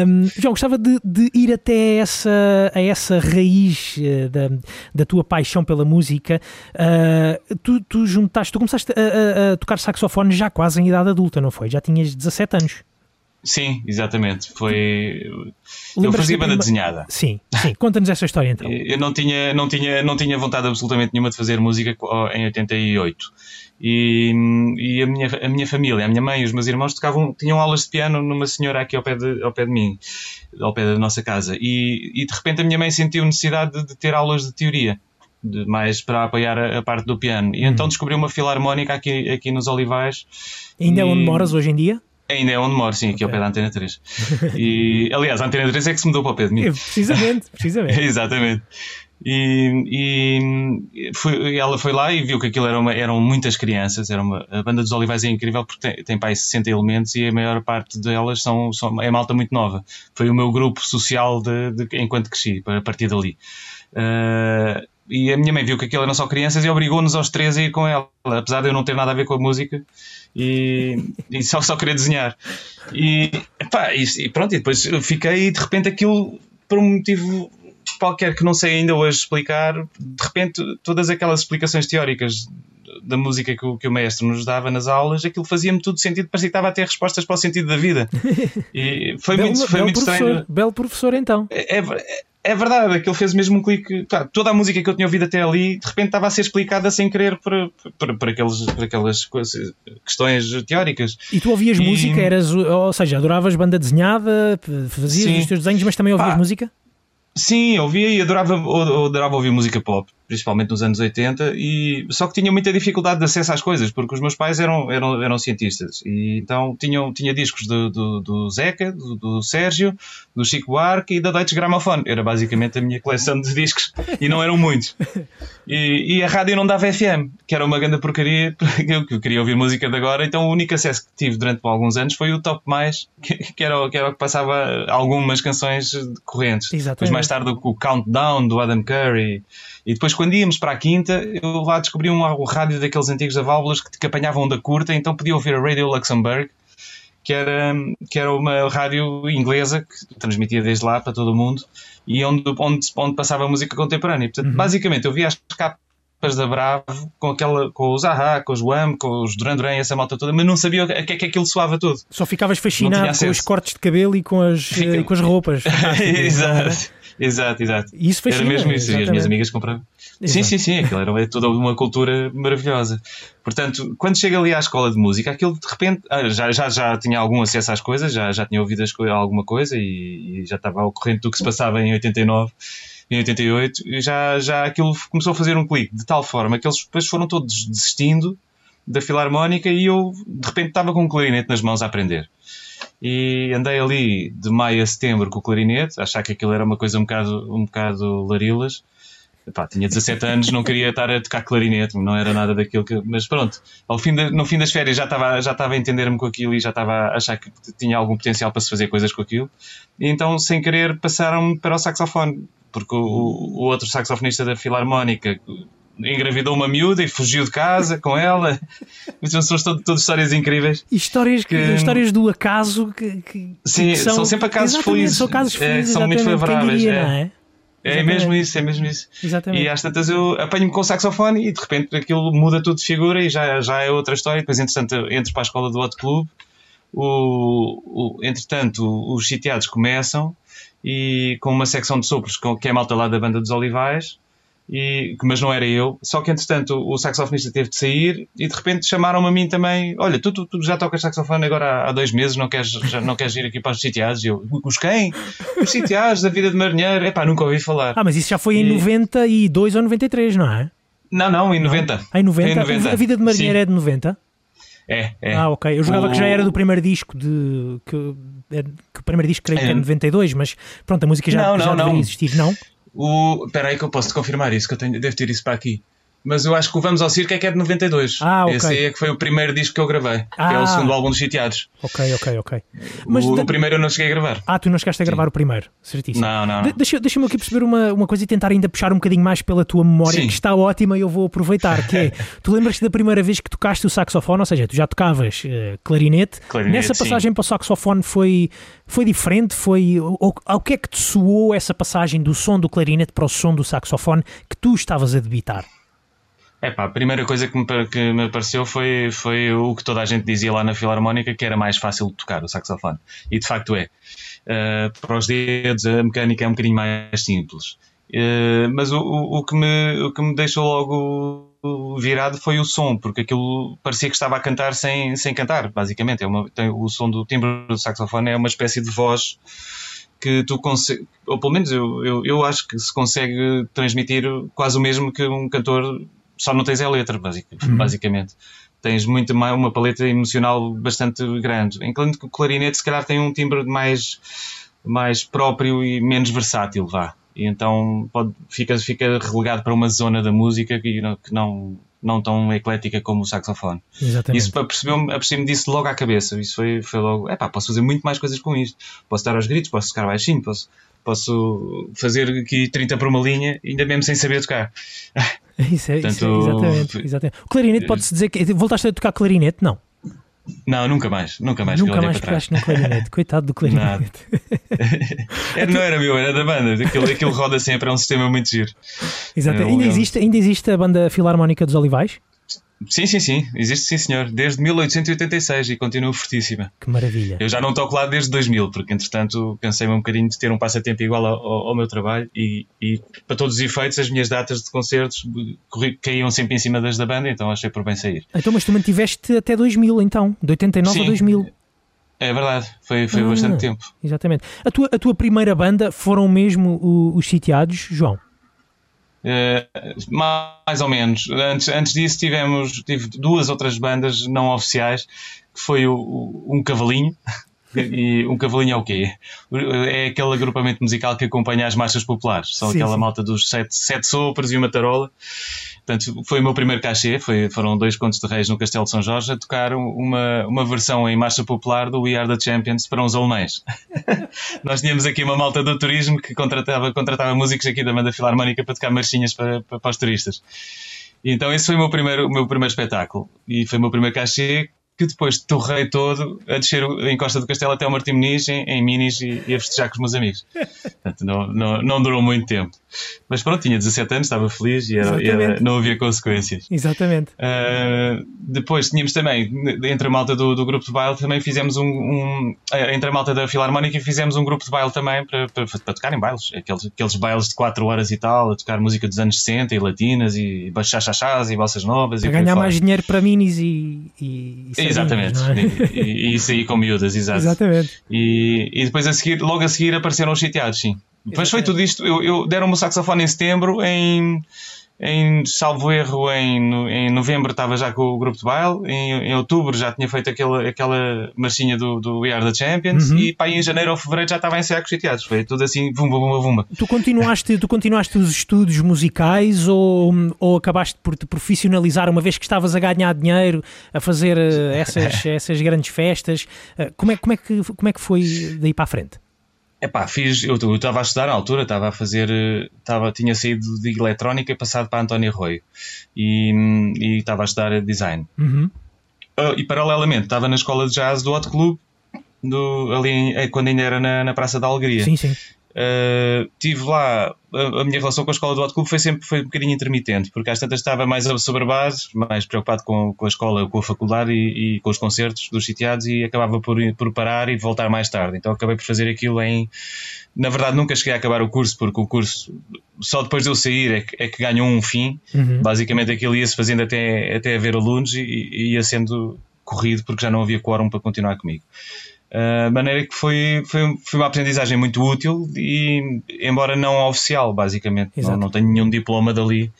Speaker 2: Um, João, gostava de, de, ir até essa, a essa raiz uh, da, da tua paixão pela música. Uh, tu, tu juntaste, tu começaste a, a, a tocar saxofone já quase em idade adulta, não foi? Já tinhas 17 anos.
Speaker 3: Sim, exatamente. Foi. Eu fazia banda desenhada.
Speaker 2: Sim, sim. Conta-nos essa história então.
Speaker 3: Eu não tinha, não, tinha, não tinha vontade absolutamente nenhuma de fazer música em 88. E, e a, minha, a minha família, a minha mãe e os meus irmãos tocavam, tinham aulas de piano numa senhora aqui ao pé de, ao pé de mim, ao pé da nossa casa. E, e de repente a minha mãe sentiu necessidade de, de ter aulas de teoria. De, mais para apoiar a, a, parte do piano. E hum. então descobri uma filarmónica aqui, aqui nos Olivais.
Speaker 2: Ainda é onde moras hoje em dia?
Speaker 3: Ainda é onde moro, sim, aqui okay. ao pé da Antena 3. E, aliás, a Antena 3 é que se mudou para o pé de mim. É,
Speaker 2: precisamente, precisamente.
Speaker 3: Exatamente. E, e foi, ela foi lá e viu que aquilo era uma, eram muitas crianças. Era uma, a banda dos Olivais é incrível porque tem, tem para 60 elementos e a maior parte delas são, são, é malta muito nova. Foi o meu grupo social de, de enquanto cresci, a partir dali. Uh, e a minha mãe viu que aquilo eram só crianças e obrigou-nos aos três a ir com ela, apesar de eu não ter nada a ver com a música e, e só, só querer desenhar. E, pá, e, e, pronto, e depois fiquei e de repente aquilo, por um motivo qualquer que não sei ainda hoje explicar, de repente todas aquelas explicações teóricas da música que o, que o mestre nos dava nas aulas, aquilo fazia-me tudo sentido, parecia que estava a ter respostas para o sentido da vida. E foi
Speaker 2: belo,
Speaker 3: muito, foi
Speaker 2: belo
Speaker 3: muito
Speaker 2: estranho. Belo professor, então.
Speaker 3: É, é, é verdade, aquilo fez mesmo um clique. Tá, toda a música que eu tinha ouvido até ali, de repente estava a ser explicada sem querer por, por, por, aqueles, por aquelas coisas, questões teóricas.
Speaker 2: E tu ouvias e... música, eras, ou seja, adoravas banda desenhada, fazias Sim. os teus desenhos, mas também ouvias Pá, música?
Speaker 3: Sim, ouvia e adorava, adorava ouvir música pop principalmente nos anos 80, e só que tinha muita dificuldade de acesso às coisas, porque os meus pais eram, eram, eram cientistas, e então tinham, tinha discos do, do, do Zeca, do, do, Sérgio, do Chico Buarque e da Deutsche Grammophon. Era basicamente a minha coleção de discos, e não eram muitos. E, e a rádio não dava FM, que era uma grande porcaria, porque eu queria ouvir música de agora, então o único acesso que tive durante alguns anos foi o Top Mais, que, que, era, que era o que passava algumas canções correntes. Exatamente. Depois mais tarde o Countdown do Adam Curry e depois, quando íamos para a quinta, eu lá descobri um, um rádio daqueles antigos da válvulas que, que apanhavam onda curta, então podia ouvir a Radio Luxembourg, que era, que era uma rádio inglesa que transmitia desde lá para todo o mundo e onde, onde, onde passava música contemporânea. Portanto, uhum. basicamente, eu via as capas da Bravo com, aquela, com os Aha, com os Wham, com os Duran Duran, essa malta toda, mas não sabia a que é que aquilo soava tudo.
Speaker 2: Só ficavas fascinado com os cortes de cabelo e com as, Fica... e com as roupas.
Speaker 3: Exato. Exato, exato.
Speaker 2: Isso
Speaker 3: Era mesmo isso. Exatamente. E as minhas amigas compravam. Sim, sim, sim. Aquilo era toda uma cultura maravilhosa. Portanto, quando chega ali à escola de música, aquilo de repente ah, já, já, já tinha algum acesso às coisas, já, já tinha ouvido alguma coisa e, e já estava ao corrente do que se passava em 89 em 88, e já, já aquilo começou a fazer um clique, de tal forma que eles depois foram todos desistindo da filarmónica e eu de repente estava com um clarinete nas mãos a aprender e andei ali de maio a setembro com o clarinete, achar que aquilo era uma coisa um bocado, um bocado larilas. Epá, tinha 17 anos, não queria estar a tocar clarinete, não era nada daquilo que. Mas pronto, ao fim de, no fim das férias já estava, já estava a entender-me com aquilo e já estava a achar que tinha algum potencial para se fazer coisas com aquilo. E então, sem querer, passaram-me para o saxofone, porque o, o outro saxofonista da Filarmónica engravidou uma miúda e fugiu de casa com ela. São todas, todas histórias incríveis.
Speaker 2: Histórias, que, histórias do acaso que, que
Speaker 3: Sim,
Speaker 2: são,
Speaker 3: são, sempre acasos felizes.
Speaker 2: São casos felizes, é,
Speaker 3: são muito favoráveis.
Speaker 2: Diria, é.
Speaker 3: É, é mesmo isso, é mesmo isso. Exatamente. E às tantas eu apanho-me com o saxofone e de repente aquilo muda tudo de figura e já, já é outra história. Depois, entretanto, entro para a escola do outro clube. O, o, entretanto, os sitiados começam e com uma secção de sopros que é a malta lá da banda dos Olivais e, mas não era eu. Só que entretanto o saxofonista teve de sair e de repente chamaram-me a mim também: Olha, tu, tu, tu já tocas saxofone agora há, há, dois meses, não queres, já, não queres ir aqui para os sitiados? E eu, os quem? Os sitiados da vida de marinheiro? Epá, nunca ouvi falar.
Speaker 2: Ah, mas isso já foi em e... 92 ou 93, não é?
Speaker 3: Não, não, em 90. Não.
Speaker 2: Ah, em 90? Em 90. A vida de marinheiro Sim. é de 90?
Speaker 3: É, é.
Speaker 2: Ah, ok. Eu jogava o... que já era do primeiro disco de. Que, que o primeiro disco creio é. que é 92, mas pronto, a música já, não, não, já deveria existir, não?
Speaker 3: O... Espera aí que eu posso confirmar isso, que eu tenho... devo ter isso para aqui. Mas eu acho que o Vamos ao Circo é que é de 92.
Speaker 2: Ah, ok.
Speaker 3: Esse aí é que foi o primeiro disco que eu gravei, ah. que é o ah. segundo álbum dos Sitiados.
Speaker 2: Ok, ok, ok.
Speaker 3: Mas o, o, primeiro eu não cheguei a gravar.
Speaker 2: Ah, tu não chegaste a gravar Sim. o primeiro, certíssimo.
Speaker 3: Não, não.
Speaker 2: De deixa, deixa-me aqui perceber uma, uma coisa e tentar ainda puxar um bocadinho mais pela tua memória, Sim. que está ótima e eu vou aproveitar. Que é, tu lembras-te da primeira vez que tocaste o saxofone, ou seja, tu já tocavas uh, clarinete. clarinete. Nessa passagem sim. para o saxofone foi, foi diferente? Foi, ou, ao que é que te soou essa passagem do som do clarinete para o som do saxofone que tu estavas a debitar?
Speaker 3: É pá, a primeira coisa que me, que me apareceu foi, foi o que toda a gente dizia lá na Filarmónica, que era mais fácil de tocar o saxofone. E de facto é. Uh, para os dedos a mecânica é um bocadinho mais simples. Uh, mas o, o, o, que me, o que me deixou logo virado foi o som, porque aquilo parecia que estava a cantar sem, sem cantar, basicamente. É uma, tem, o som do timbre do saxofone é uma espécie de voz que tu consegues, ou pelo menos eu, eu, eu acho que se consegue transmitir quase o mesmo que um cantor só não tens a letra, uhum. basicamente. Tens muito mais, uma paleta emocional bastante grande. Enquanto que o clarinete, se calhar, tem um timbre mais, mais próprio e menos versátil, vá. E então pode, fica, fica relegado para uma zona da música que não, que não, não tão eclética como o saxofone.
Speaker 2: Exatamente.
Speaker 3: Isso apercebi-me disso logo à cabeça. Isso foi, foi logo, é pá, posso fazer muito mais coisas com isto. Posso dar aos gritos, posso tocar baixinho, posso, posso fazer aqui 30 por uma linha, ainda mesmo sem saber tocar.
Speaker 2: Isso é, Portanto, isso é exatamente, exatamente. O clarinete pode-se dizer que. Voltaste a tocar clarinete? Não.
Speaker 3: Não, nunca mais, nunca mais.
Speaker 2: Nunca mais tocaste no clarinete, coitado do clarinete.
Speaker 3: era, não era meu, era da banda. Aquilo, aquilo roda sempre, é um sistema muito giro.
Speaker 2: Exato. É ainda, existe, ainda existe a banda Filarmónica dos Olivais?
Speaker 3: Sim, sim, sim, existe sim, senhor. Desde 1886 e continua fortíssima.
Speaker 2: Que maravilha.
Speaker 3: Eu já não toco lá desde 2000, porque entretanto cansei-me um bocadinho de ter um passatempo igual ao, ao meu trabalho e, e, para todos os efeitos as minhas datas de concertos caíam sempre em cima das da banda, então achei por bem sair.
Speaker 2: Então, mas tu mantiveste até 2000 então, de 89
Speaker 3: sim,
Speaker 2: a 2000.
Speaker 3: É verdade, foi, foi ah, bastante tempo.
Speaker 2: Exatamente. A tua, a tua primeira banda foram mesmo os, os Sitiados, João?
Speaker 3: Uh, mais ou menos. Antes, antes disso tivemos tive duas outras bandas não oficiais, que foi o, o Um Cavalinho. E um cavalinho é o quê? É aquele agrupamento musical que acompanha as marchas populares. São sim, aquela sim. malta dos sete, sete sopros e uma tarola. Portanto, foi o meu primeiro cachê, foi, foram dois contos de reis no Castelo de São Jorge a tocar uma, uma versão em marcha popular do We Are The Champions para uns alemães. Nós tínhamos aqui uma malta do turismo que contratava, contratava músicos aqui da banda filarmónica para tocar marchinhas para, para, para os turistas. Então esse foi o meu primeiro, o meu primeiro espetáculo e foi o meu primeiro cachê que depois torrei todo a descer em Costa do Castelo até ao Martim Muniz em, em minis e, e, a festejar com os meus amigos. Portanto, não, não, não durou muito tempo. Mas pronto, tinha 17 anos, estava feliz e, era, e era, não havia consequências.
Speaker 2: Exatamente.
Speaker 3: Uh, depois tínhamos também, entre a malta do, do grupo de baile, também fizemos um, um, eh, Entre a malta da Filarmónica, fizemos um grupo de baile também para, para, para tocar em bailes. Aqueles, aqueles bailes de 4 horas e tal, a tocar música dos anos 60 e latinas e chachachás e bossas novas.
Speaker 2: Para ganhar mais dinheiro para minis e. e,
Speaker 3: e Exatamente. É? E, e, isso aí com miúdas, exato.
Speaker 2: Exatamente.
Speaker 3: E, e depois a seguir, logo a seguir apareceram os sitiados, sim. Depois foi tudo isto. Eu, eu deram-me o saxofone em setembro, em, em salvo erro, em, em novembro estava já com o grupo de baile, em, em outubro já tinha feito aquela, aquela marchinha do, do We Are the Champions uhum. e pá, em janeiro ou fevereiro já estava a ensaiar com os sitiados. Foi tudo assim, vumba, vumba, vumba.
Speaker 2: Tu continuaste, tu continuaste os estudos musicais ou, ou acabaste por te profissionalizar uma vez que estavas a ganhar dinheiro, a fazer eh, essas, essas grandes festas? Eh, como é, como, é que, como é que foi daí para a frente?
Speaker 3: Epá, fiz, eu estava a estudar na altura, estava a fazer, estava, tinha saído de eletrónica passado para António Arroio e, e estava a estudar design.
Speaker 2: Uhum.
Speaker 3: Uh, e paralelamente estava na escola de jazz do Hot Club, do, ali em, eh, quando ainda era na, na Praça da Alegria.
Speaker 2: Sim, sim.
Speaker 3: Uh, tive lá a, a, minha relação com a escola do Hot Club foi sempre foi um bocadinho intermitente, porque às tantas estava mais sobre base, mais preocupado com, com a escola, com a faculdade e, e, com os concertos dos sitiados e acabava por, por parar e voltar mais tarde. Então acabei por fazer aquilo em. Na verdade, nunca cheguei a acabar o curso, porque o curso só depois de eu sair é que, é que ganhou um fim.
Speaker 2: Uhum.
Speaker 3: Basicamente aquilo ia-se fazendo até, até haver alunos e, e ia sendo corrido porque já não havia quórum para continuar comigo. Uh, de maneira que foi, foi, foi uma aprendizagem muito útil e, embora não oficial, basicamente. Não, não tenho nenhum diploma dali.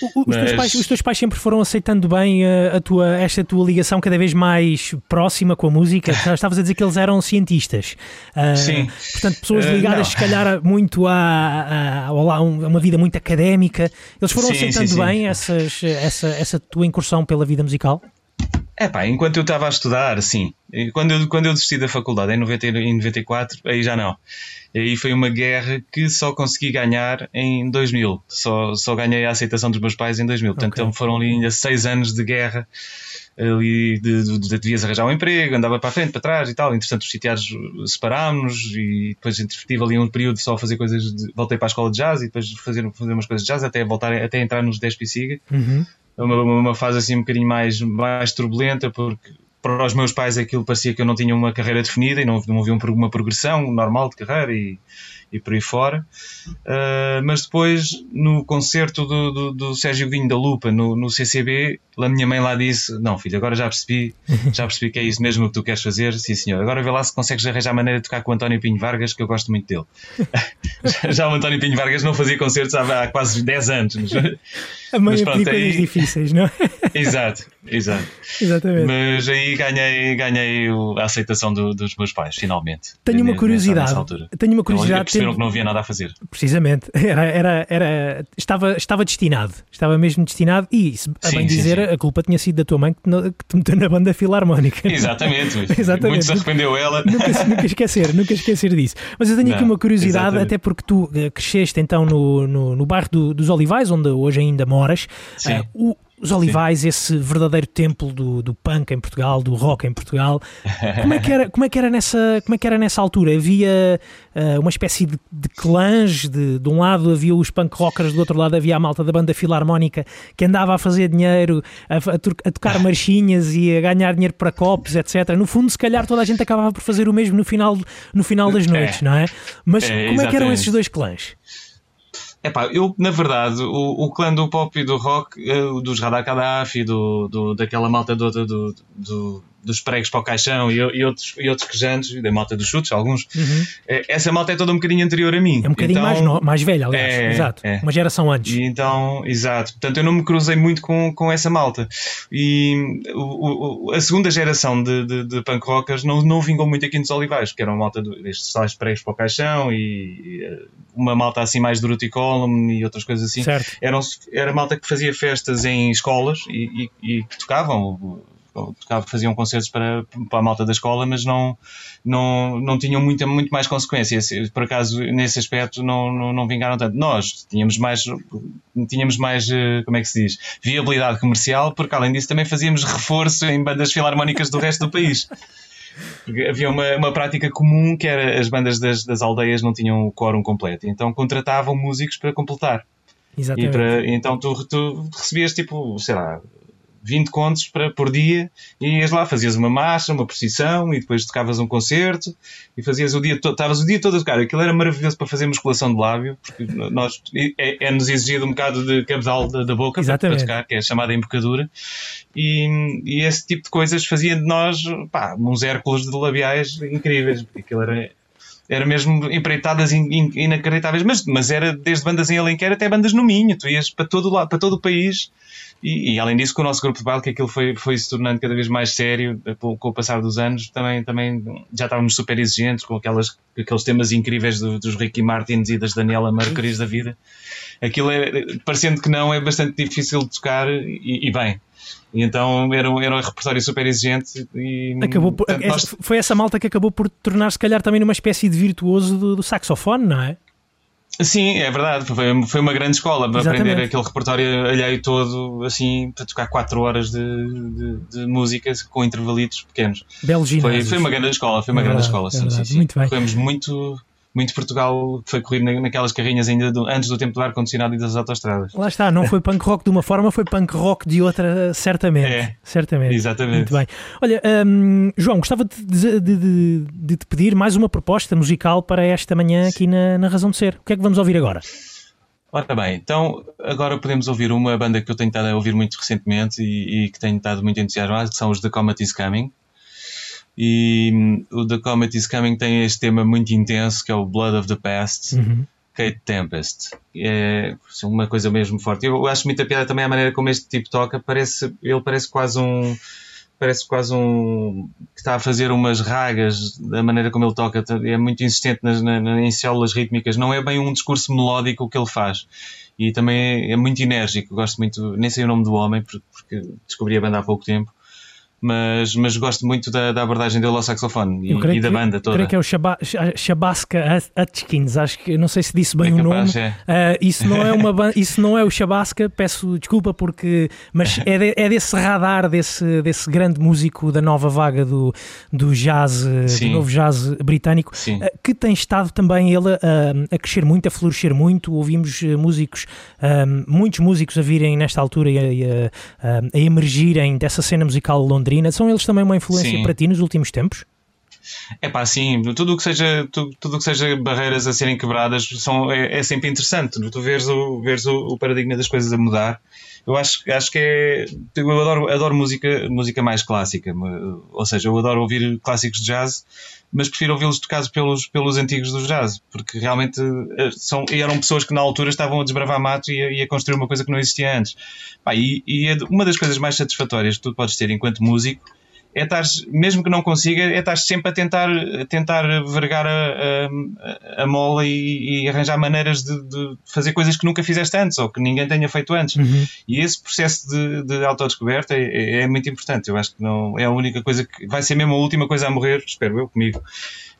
Speaker 2: O, o, mas... os, teus pais, os, teus pais, sempre foram aceitando bem a, uh, a, tua, esta tua ligação cada vez mais próxima com a música? Estavas a dizer que eles eram cientistas.
Speaker 3: Uh, Sim.
Speaker 2: Portanto, pessoas ligadas, uh, se calhar, muito a, a, a, uma vida muito académica. Eles foram sim, aceitando sim, sim. bem essas, essa, essa tua incursão pela vida musical?
Speaker 3: É pá, enquanto eu estava a estudar, sim. Quando eu, quando eu desisti da faculdade, em, 90, em 94, aí já não. Aí foi uma guerra que só consegui ganhar em 2000. Só, só ganhei a aceitação dos meus pais em 2000. Portanto, okay. Então foram ali ainda seis anos de guerra. Ali de, de, de, devias arranjar um emprego, andava para a frente, para trás e tal. Entretanto, os sitiados separámos e depois tive ali um período só a fazer coisas. De, voltei para a escola de jazz e depois fazer, fazer umas coisas de jazz até voltar até entrar nos 10 Pisiga.
Speaker 2: Uhum.
Speaker 3: É uma, uma fase assim um bocadinho mais, mais turbulenta, porque para os meus pais aquilo parecia que eu não tinha uma carreira definida e não, não havia uma progressão normal de carreira e, e por aí fora. Uh, mas depois, no concerto do, do, do Sérgio Vinho da Lupa, no, no CCB, a minha mãe lá disse: Não, filho, agora já percebi, já percebi que é isso mesmo que tu queres fazer. Sim, senhor. Agora vê lá se consegues arranjar maneira de tocar com o António Pinho Vargas, que eu gosto muito dele. já o António Pinho Vargas não fazia concertos há, há quase 10 anos. Mas,
Speaker 2: a mãe pronto, aí... difíceis, não é?
Speaker 3: exato, exato.
Speaker 2: Exatamente.
Speaker 3: Mas aí ganhei, ganhei a aceitação do, dos meus pais, finalmente.
Speaker 2: Tenho uma curiosidade. Tenho uma curiosidade.
Speaker 3: Perceberam que não havia nada a fazer.
Speaker 2: Precisamente. Era, era, era, estava, estava destinado. Estava mesmo destinado. E, a sim, bem dizer, sim, sim. a culpa tinha sido da tua mãe que, que te meteu na banda filarmónica.
Speaker 3: Exatamente. Exatamente. Muito se arrependeu ela.
Speaker 2: Nunca, nunca esquecer, nunca esquecer disso. Mas eu tenho não, aqui uma curiosidade, exatamente. até porque tu eh, cresceste então no, no, no bairro do, dos Olivais, onde hoje ainda moras.
Speaker 3: Sim.
Speaker 2: Uh, o, Os Olivais, sim. esse verdadeiro templo do, do punk em Portugal, do rock em Portugal. Como é que era, como é que era, nessa, como é que era nessa altura? Havia uh, uma espécie de, de clãs, de, de um lado havia os punk rockers, do outro lado havia a malta da banda filarmónica que andava a fazer dinheiro, a, a, a tocar marchinhas e a ganhar dinheiro para copos, etc. No fundo, se calhar toda a gente acabava por fazer o mesmo no final, no final das é. noites, é. não é? Mas é, como é que eram esses dois clãs?
Speaker 3: Epá, eu, na verdade, o, o clã do pop e do rock, uh, dos Radar Gaddafi, do, do, daquela malta do, do, do, dos pregos para o caixão e, e, outros, e outros quejantes, da malta dos chutes, alguns, uhum. é, essa malta é toda um bocadinho anterior a mim.
Speaker 2: É um bocadinho então, mais, no, mais velha, aliás, é, exato. É. Uma geração antes.
Speaker 3: E então, exato. Portanto, eu não me cruzei muito com, com essa malta. E o, o, a segunda geração de, de, de, punk rockers não, não vingou muito aqui nos Olivais, que era uma malta destes tais pregos para o caixão e, e uma malta assim mais do e Column e outras coisas assim. Certo. Eram, era malta que fazia festas em escolas e, e, e que tocavam tocava, faziam concertos para, para a malta da escola, mas não, não, não tinham muita, muito mais consequência. Por acaso, nesse aspecto, não, não, não vingaram tanto. Nós tínhamos mais, tínhamos mais, eh, como é que se diz, viabilidade comercial, porque além disso também fazíamos reforço em bandas filarmónicas do resto do país. Havia uma, uma prática comum que era as bandas das, das aldeias não tinham o quórum completo, então contratavam músicos para completar. Exatamente. E para, então tu, tu recebias tipo, sei lá, 20 contos para, por dia e ias lá, fazias uma marcha, uma procissão e depois tocavas um concerto e fazias o dia todo, estavas o dia todo a tocar. Aquilo era maravilhoso para fazer musculação de lábio, porque nós é-nos é exigido um bocado de cabedal da, da boca para, para, tocar, que é chamada embocadura. E, e, esse tipo de coisas fazia de nós pá, uns Hércules de labiais incríveis, porque aquilo era, era mesmo empreitadas in, in, inacreditáveis, mas, mas era desde bandas em Alenquer até bandas no Minho, tu ias para todo, lado, para todo o país e, e, além disso, com o nosso grupo de baile, que aquilo foi, foi se tornando cada vez mais sério eh, com, o passar dos anos, também, também já estávamos super exigentes com aquelas, aqueles temas incríveis do, dos Ricky Martins e das Daniela Mercury da vida. Aquilo é, parecendo que não, é bastante difícil de tocar e, e bem. E então era, era um repertório super exigente e
Speaker 2: acabou por, portanto, nós... foi essa malta que acabou por tornar se calhar também numa espécie de virtuoso do, do saxofone, não é?
Speaker 3: Sim, é verdade. Foi, foi uma grande escola para Exatamente. aprender aquele repertório alheio todo, assim, para tocar 4 horas de, de, de música com intervalitos pequenos.
Speaker 2: Belo
Speaker 3: foi, foi uma grande escola, foi uma é grande escola, sim,
Speaker 2: é
Speaker 3: sim, sim.
Speaker 2: Muito bem.
Speaker 3: Fomos muito, muito Portugal foi corrido naquelas carrinhas ainda do, antes do tempo do ar-condicionado e das autostradas.
Speaker 2: Lá está, não foi punk rock de uma forma, foi punk rock de outra, certamente. É, certamente.
Speaker 3: Exatamente.
Speaker 2: Muito bem. Olha, um, João, gostava de, de, de, de, te pedir mais uma proposta musical para esta manhã aqui na, na Razão de Ser. O que é que vamos ouvir agora?
Speaker 3: Ora bem, então agora podemos ouvir uma banda que eu tenho estado a ouvir muito recentemente e, e que tenho estado muito entusiasmado, que são os The Comet Is Coming. E hum, o The Comet is Coming tem este tema muito intenso que é o Blood of the Past. Uhum. Kate Tempest. É uma coisa mesmo forte. Eu acho muita piada também a maneira como este tipo toca. Parece, ele parece quase um. Parece quase um. que está a fazer umas ragas da maneira como ele toca. É muito insistente nas, nas, em células rítmicas. Não é bem um discurso melódico o que ele faz. E também é, é muito enérgico. Gosto muito. Nem sei o nome do homem, porque, porque descobri a banda há pouco tempo mas, mas gosto muito da, da abordagem dele ao saxofone e, e, da banda toda.
Speaker 2: Creio que é o Shabasca Atkins, acho que não sei se disse bem é capaz, o nome. É. Uh, isso, não é uma, isso não é o Shabasca, peço desculpa, porque mas é, de, é desse radar, desse, desse grande músico da nova vaga do, do jazz, Sim. do novo jazz britânico, uh, que tem estado também ele a, a crescer muito, a florescer muito. Ouvimos eh, músicos, muitos músicos a virem nesta altura e a, a, a emergirem dessa cena musical londrina Londrina, são eles também uma influência Sim. para ti nos últimos tempos?
Speaker 3: É pá, sim, tudo o que seja, tudo, tudo que seja barreiras a serem quebradas são, é, é sempre interessante. Tu veres, o, veres o, o, paradigma das coisas a mudar. Eu acho, acho que é. Eu adoro, adoro música, música mais clássica, ou seja, eu adoro ouvir clássicos de jazz, mas prefiro ouvi-los tocados pelos, pelos antigos do jazz, porque realmente eh, são, eram pessoas que na altura estavam a desbravar mato e a, e a construir uma coisa que não existia antes. Pá, e, e é uma das coisas mais satisfatórias que tu podes ter enquanto músico é estar, mesmo que não consiga, é estar sempre a tentar, a tentar vergar a, a, a mola e, e, arranjar maneiras de, de, fazer coisas que nunca fizeste antes ou que ninguém tenha feito antes. Uhum. E esse processo de, de autodescoberta é, é, é, muito importante. Eu acho que não é a única coisa que vai ser mesmo a última coisa a morrer, espero eu, comigo.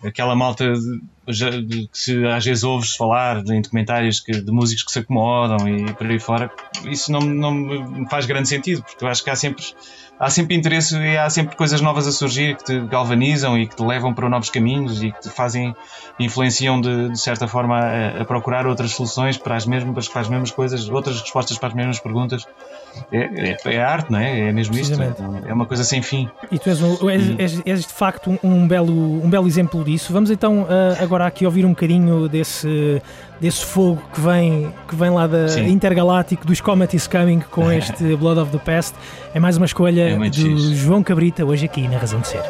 Speaker 3: Aquela malta de, de, que se, às vezes ouves falar em documentários que, de músicos que se acomodam e por aí fora, isso não, não me faz grande sentido, porque eu acho que há sempre há sempre interesse e há sempre coisas novas a surgir que te galvanizam e que te levam para novos caminhos e que te fazem, influenciam de, de certa forma a, a, procurar outras soluções para as, mesmas, para as mesmas coisas, outras respostas para as mesmas perguntas. É, é, é arte, não é? É mesmo isto. É uma coisa sem fim.
Speaker 2: E tu és, um, és, és, és de facto um, um, belo, um belo exemplo disso. Vamos então uh, agora aqui ouvir um bocadinho desse desse fogo que vem, que vem lá da Sim. Intergaláctico, dos Comet is Coming com este Blood of the Past. É mais uma escolha é do João Cabrita, hoje aqui na Razão de Ser.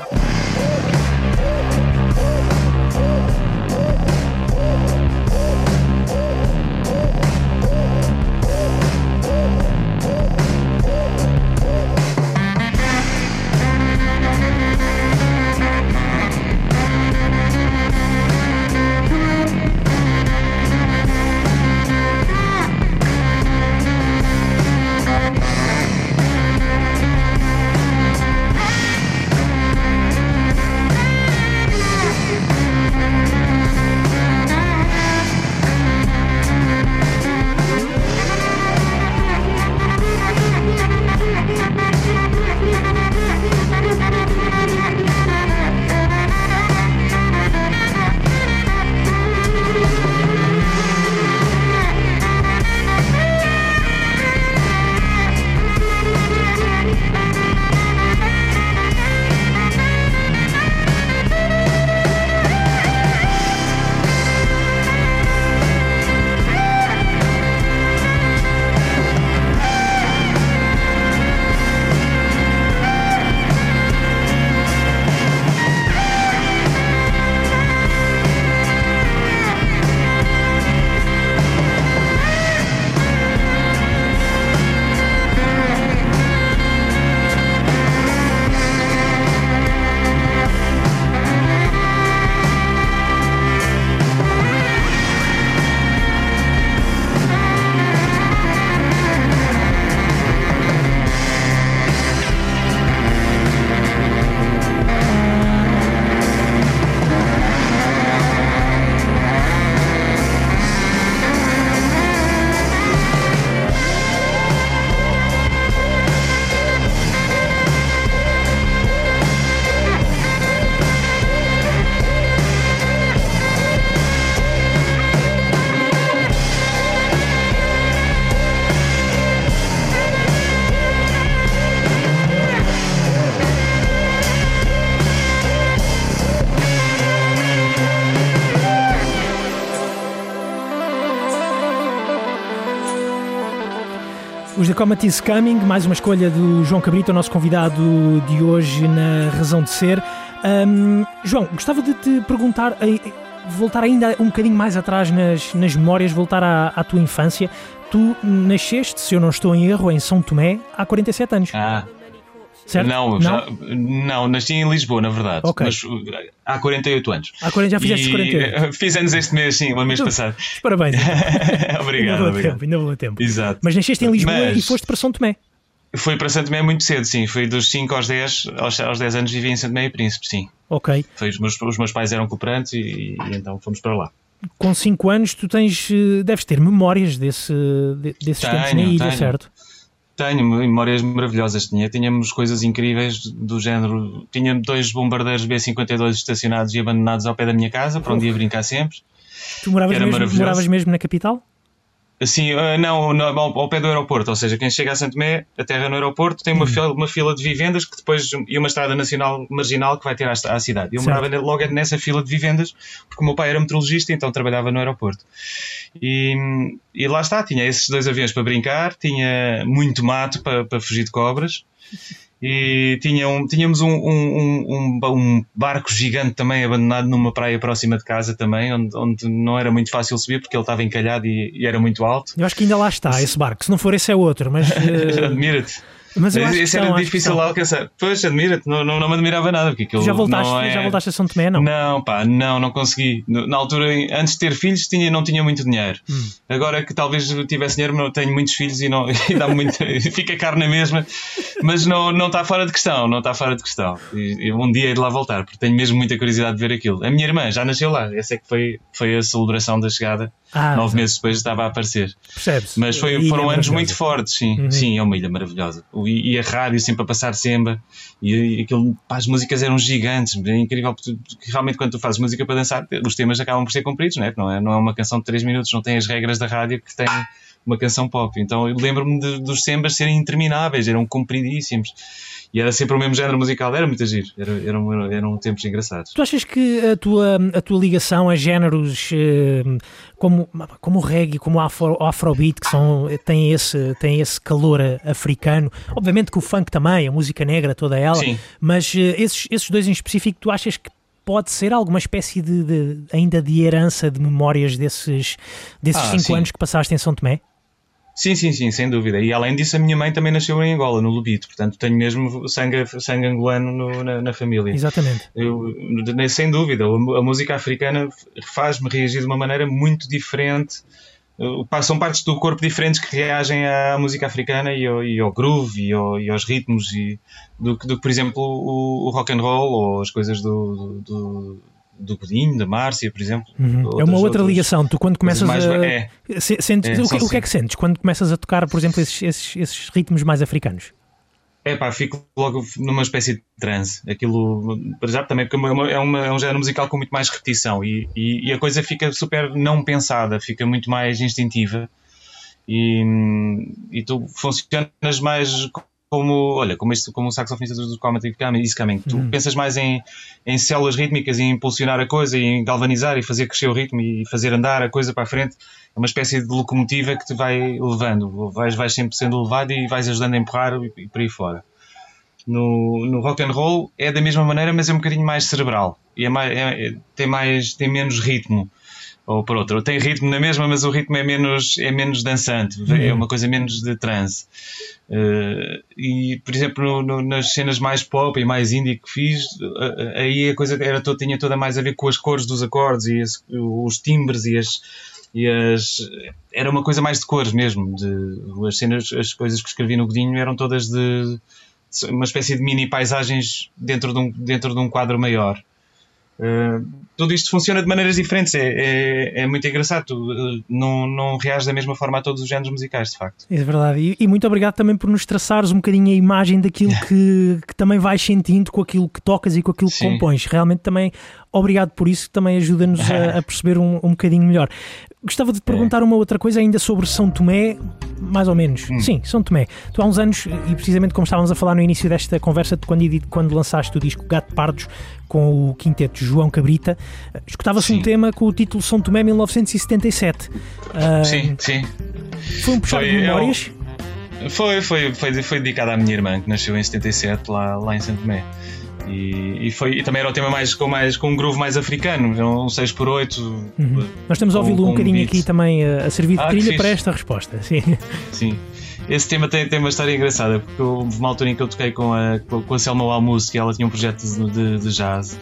Speaker 2: Comet is Coming, mais uma escolha do João Cabrito, o nosso convidado de hoje na Razão de Ser. Um, João, gostava de te perguntar, voltar ainda um bocadinho mais atrás nas, nas memórias, voltar à, à tua infância. Tu nasceste, se eu não estou em erro, em São Tomé há 47 anos.
Speaker 3: Ah, certo? Não, não? Já, não, nasci em Lisboa, na verdade. Okay. Mas uh, há 48 anos.
Speaker 2: Há 40, já fizeste e, 48?
Speaker 3: Uh, fiz anos este mês, sim, o mês passado.
Speaker 2: Parabéns.
Speaker 3: obrigado.
Speaker 2: Ainda
Speaker 3: obrigado.
Speaker 2: Tempo, ainda vou tempo.
Speaker 3: Exato.
Speaker 2: Mas nasceste em Lisboa Mas... e foste para São Tomé.
Speaker 3: Foi para Santo Tomé muito cedo, sim. Foi dos 5 aos 10, aos, aos 10 anos vivi em Santo Tomé e Príncipe, sim.
Speaker 2: Ok.
Speaker 3: Foi, os, meus, os meus pais eram cooperantes e, e então fomos para lá
Speaker 2: com 5 anos tu tens eh, deves ter memórias desse, desses tenho, tempos na ilha, tenho. certo?
Speaker 3: Tenho memórias maravilhosas. Tinha, tínhamos coisas incríveis do género. Tinha dois bombardeiros B-52 estacionados e abandonados ao pé da minha casa, para onde ia brincar sempre.
Speaker 2: Tu moravas, mesmo, moravas mesmo na capital?
Speaker 3: Sim, uh, não, ao, pé do aeroporto, ou seja, quem chega a Santo Tomé, aterra no aeroporto, tem uma, uhum. fila, uma fila de vivendas que depois e uma estrada nacional marginal que vai ter à, à cidade. Eu certo. morava logo nessa fila de vivendas porque o meu pai era meteorologista, então trabalhava no aeroporto. E, e lá está, tinha esses dois aviões para brincar, tinha muito mato para, para fugir de cobras e tinha um, tínhamos um, um, um, barco gigante também abandonado numa praia próxima de casa também, onde, onde não era muito fácil subir porque ele estava encalhado e, e, era muito alto.
Speaker 2: Eu acho que ainda lá está esse barco, se não for esse é outro, mas...
Speaker 3: Uh... Admira-te.
Speaker 2: Mas eu acho que
Speaker 3: Esse
Speaker 2: são,
Speaker 3: era
Speaker 2: que
Speaker 3: difícil
Speaker 2: são.
Speaker 3: lá alcançar. Pois, admira-te, não, não, não me admirava nada. Porque aquilo
Speaker 2: Já voltaste,
Speaker 3: não é...
Speaker 2: já voltaste a São Tomé, não?
Speaker 3: Não, pá, não, não consegui. Na altura, antes de ter filhos, tinha, não tinha muito dinheiro.
Speaker 2: Hum.
Speaker 3: Agora que talvez eu tivesse dinheiro, não tenho muitos filhos e, não, e dá muito, fica caro na mesma. Mas não, não está fora de questão, não está fora de questão. E, um dia hei de lá voltar, porque tenho mesmo muita curiosidade de ver aquilo. A minha irmã já nasceu lá, essa é que foi, foi a celebração da chegada.
Speaker 2: Ah,
Speaker 3: Nove meses depois estava a aparecer.
Speaker 2: Percebe-se.
Speaker 3: Mas foi- foram anos muito fortes, sim.
Speaker 2: Uhum.
Speaker 3: Sim, é uma ilha maravilhosa. E, e a rádio sempre a passar semba. E, e aquilo, pá, as músicas eram gigantes. É incrível, porque realmente quando tu fazes música para dançar, os temas acabam por ser compridos, não é? Não é, não é uma canção de 3 minutos, não tem as regras da rádio que tem uma canção pop. Então eu lembro-me dos sembas serem intermináveis, eram compridíssimos. E era sempre o mesmo género musical, era muito giro. Era, eram, eram tempos engraçados.
Speaker 2: Tu achas que a tua, a tua ligação a géneros eh, como, como o reggae, como o afro, o afrobeat, que são, têm, esse, têm esse calor africano, obviamente que o funk também, a música negra, toda ela,
Speaker 3: Sim.
Speaker 2: mas eh, esses, esses dois em específico, tu achas que pode ser alguma espécie de, de- ainda de herança de memórias desses, desses
Speaker 3: Ah,
Speaker 2: cinco
Speaker 3: sim.
Speaker 2: anos que passaste em São Tomé?
Speaker 3: Sim, sim, sim, sem dúvida. E além disso, a minha mãe também nasceu em Angola, no Lubito. Portanto, tenho mesmo sangue, sangue angolano no- na, na família.
Speaker 2: Exatamente.
Speaker 3: Eu, sem dúvida, a música africana faz-me reagir de uma maneira muito diferente. São partes do corpo diferentes que reagem à música africana e ao, e ao groove e, ao- e aos ritmos e do, que, do que, por exemplo, o, o rock and roll ou as coisas do, do, do Godinho, da Márcia, por exemplo.
Speaker 2: Uhum. é
Speaker 3: Outras-
Speaker 2: uma outra
Speaker 3: outras
Speaker 2: ligação. Tu quando começas
Speaker 3: mais-
Speaker 2: a.
Speaker 3: é.
Speaker 2: se- sentes-
Speaker 3: É,
Speaker 2: o, que, o que é que sentes quando começas a tocar, por exemplo, esses, esses, esses ritmos mais africanos?
Speaker 3: É pá, fico logo numa espécie de transe. Aquilo, para já também, porque é, uma- é, uma- é um género musical com muito mais repetição e, e, e a coisa fica super não pensada, fica muito mais instintiva e, e tu funcionas mais como, olha, como, este, como o saxofonista do Comet Easy Coming. Tu
Speaker 2: Uhum.
Speaker 3: pensas mais em, em células rítmicas e em impulsionar a coisa e em galvanizar e fazer crescer o ritmo e fazer andar a coisa para a frente. É uma espécie de locomotiva que te vai levando. Vais, vais sempre sendo levado e vais ajudando a empurrar e, e por aí fora. No, no rock and roll é da mesma maneira, mas é um bocadinho mais cerebral e é mais, é- é- tem, mais, tem menos ritmo. Ou por outro, tem ritmo na mesma, mas o ritmo é menos, é menos dançante, é uma coisa menos de transe. Eh, e, por exemplo, no- no- nas cenas mais pop e mais indie que fiz, eh, aí a coisa era toda, tinha toda mais a ver com as cores dos acordes e as- os timbres e as, e as. Era uma coisa mais de cores mesmo. De, as cenas, as coisas que escrevi no Godinho eram todas de uma espécie de mini paisagens dentro de um, dentro de um quadro maior. Uh, tudo isto funciona de maneiras diferentes, é, é, é muito engraçado. Tu, uh, não, não reages da mesma forma a todos os géneros musicais, de facto.
Speaker 2: É verdade. E, e muito obrigado também por nos traçares um bocadinho a imagem daquilo que, que também vais sentindo com aquilo que tocas e com aquilo que
Speaker 3: Sim.
Speaker 2: compões. Realmente também obrigado por isso, que também ajuda-nos a, a perceber um, um bocadinho melhor. Gostava de te perguntar uma outra coisa ainda sobre São Tomé, mais ou menos. Sim, São Tomé. Tu há uns anos, e precisamente como estávamos a falar no início desta conversa, de quando, quando lançaste o disco Gato Pardos com o quinteto João Cabrita, escutava-se um tema com o título São Tomé 1977. Ah,
Speaker 3: Sim, sim.
Speaker 2: Foi um puxar
Speaker 3: Foi,
Speaker 2: de
Speaker 3: eu-
Speaker 2: memórias?
Speaker 3: Foi, foi, foi, foi dedicado à minha irmã, que nasceu em 77, lá, lá em Santo Tomé. E, e, foi, e também era o tema mais com, mais, com um groove mais africano, um 6x8.
Speaker 2: Uhum. Nós estamos a
Speaker 3: com-
Speaker 2: ouvi-lo um bocadinho
Speaker 3: beat.
Speaker 2: aqui também a, a servir de
Speaker 3: Ah,
Speaker 2: trilha para esta resposta. Sim.
Speaker 3: Sim. Esse tema tem, tem uma história engraçada, porque houve uma altura em que eu toquei com a, com a Selma Almus, que ela tinha um projeto de, de, de jazz,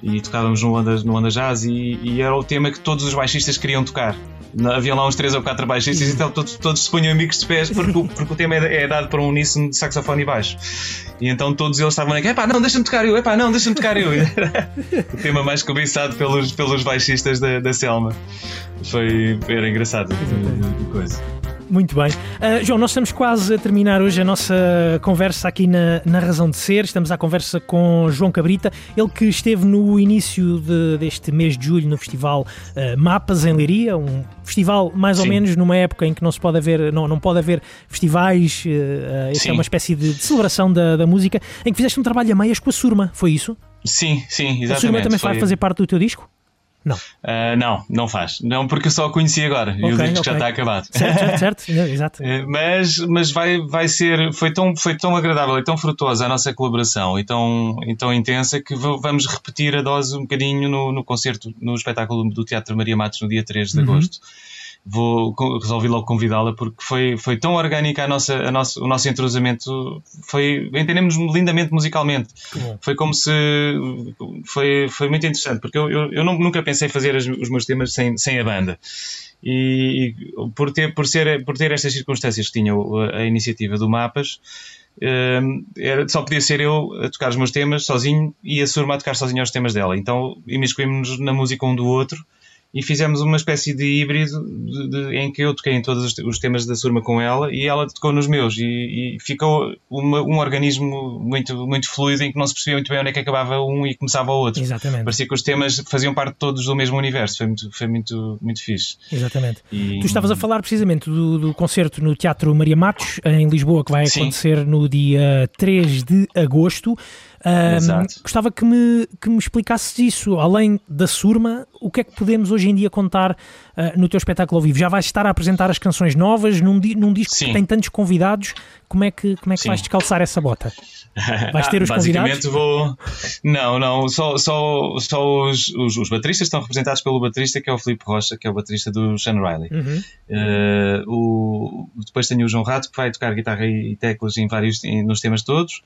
Speaker 3: e tocávamos no Onda, no Onda Jazz, e, e era o tema que todos os baixistas queriam tocar. Havia lá uns 3 ou 4 baixistas, então todos, todos se punham amigos de pés, porque, o- porque o tema é, é dado para um uníssono de saxofone e baixo. E então todos eles estavam aqui, epá, não, deixa-me tocar eu, epá, não, deixa-me tocar eu. O tema mais cobiçado pelos, pelos baixistas da, da Selma. Foi, era engraçado. coisa.
Speaker 2: Muito bem. Ah, João, nós estamos quase a terminar hoje a nossa conversa aqui na, na Razão de Ser. Estamos à conversa com João Cabrita, ele que esteve no início de- deste mês de julho no festival ah, Mapas em Leiria, um festival mais ou
Speaker 3: Sim.
Speaker 2: menos numa época em que não se pode haver, não, não pode haver festivais. Uh, esta é uma espécie de, de celebração da, da música em que fizeste um trabalho a meias com a Surma, foi isso?
Speaker 3: Sim, sim, exatamente.
Speaker 2: a Surma também
Speaker 3: Foi-
Speaker 2: vai fazer parte do teu disco? Não.
Speaker 3: Ah, não, não faz. Não, porque eu só a conheci agora e o disco já
Speaker 2: ok.
Speaker 3: está acabado.
Speaker 2: Certo, certo, certo. Exato.
Speaker 3: Eh, mas mas vai, vai ser. Foi tão, foi tão agradável e tão frutuosa a nossa colaboração e tão, e tão intensa que vamos repetir a dose um bocadinho no, no concerto, no espetáculo do Teatro Maria Matos no dia 3 de
Speaker 2: Uhum.
Speaker 3: agosto. Vou resolvi logo convidá-la porque foi, foi tão orgânica a nossa, a nosso, o nosso entrosamento, foi, entendemos lindamente musicalmente. Foi como se foi, foi muito interessante, porque eu, eu, eu nunca pensei fazer os meus temas sem, sem a banda. E, e, por, ter, por, ser, por ter estas circunstâncias que tinha a, a iniciativa do Mapas, Uh, era, só podia ser eu a tocar os meus temas sozinho e a Surma a tocar sozinha os temas dela. Então imiscuímos na música um do outro e fizemos uma espécie de híbrido de, de, em que eu toquei em todos os temas da Surma com ela e ela tocou nos meus e, e ficou uma, um organismo muito, muito fluido em que não se percebia muito bem onde é que acabava um e começava o outro.
Speaker 2: Exatamente.
Speaker 3: Parecia que os temas faziam parte todos do mesmo universo, foi muito, foi muito, muito fixe.
Speaker 2: Exatamente. E... Tu estavas a falar precisamente do, do concerto no Teatro Maria Matos, em Lisboa, que vai acontecer Sim. no dia 3 de agosto. Um, gostava que me, que me explicasses isso, além da surma, o que é que podemos hoje em dia contar uh, no teu espetáculo ao vivo? Já vais estar a apresentar as canções novas num, num disco Sim. que tem tantos convidados, como é que, como é que vais descalçar essa bota? Vais ter os
Speaker 3: Basicamente
Speaker 2: convidados?
Speaker 3: vou. Não, não, só, só, só os, os, os, bateristas estão representados pelo baterista que é o Filipe Rocha, que é o baterista do Sean Riley. Uhum. Uh, o, depois tenho o João Rato, que vai tocar guitarra e, teclas em vários, em, nos temas todos.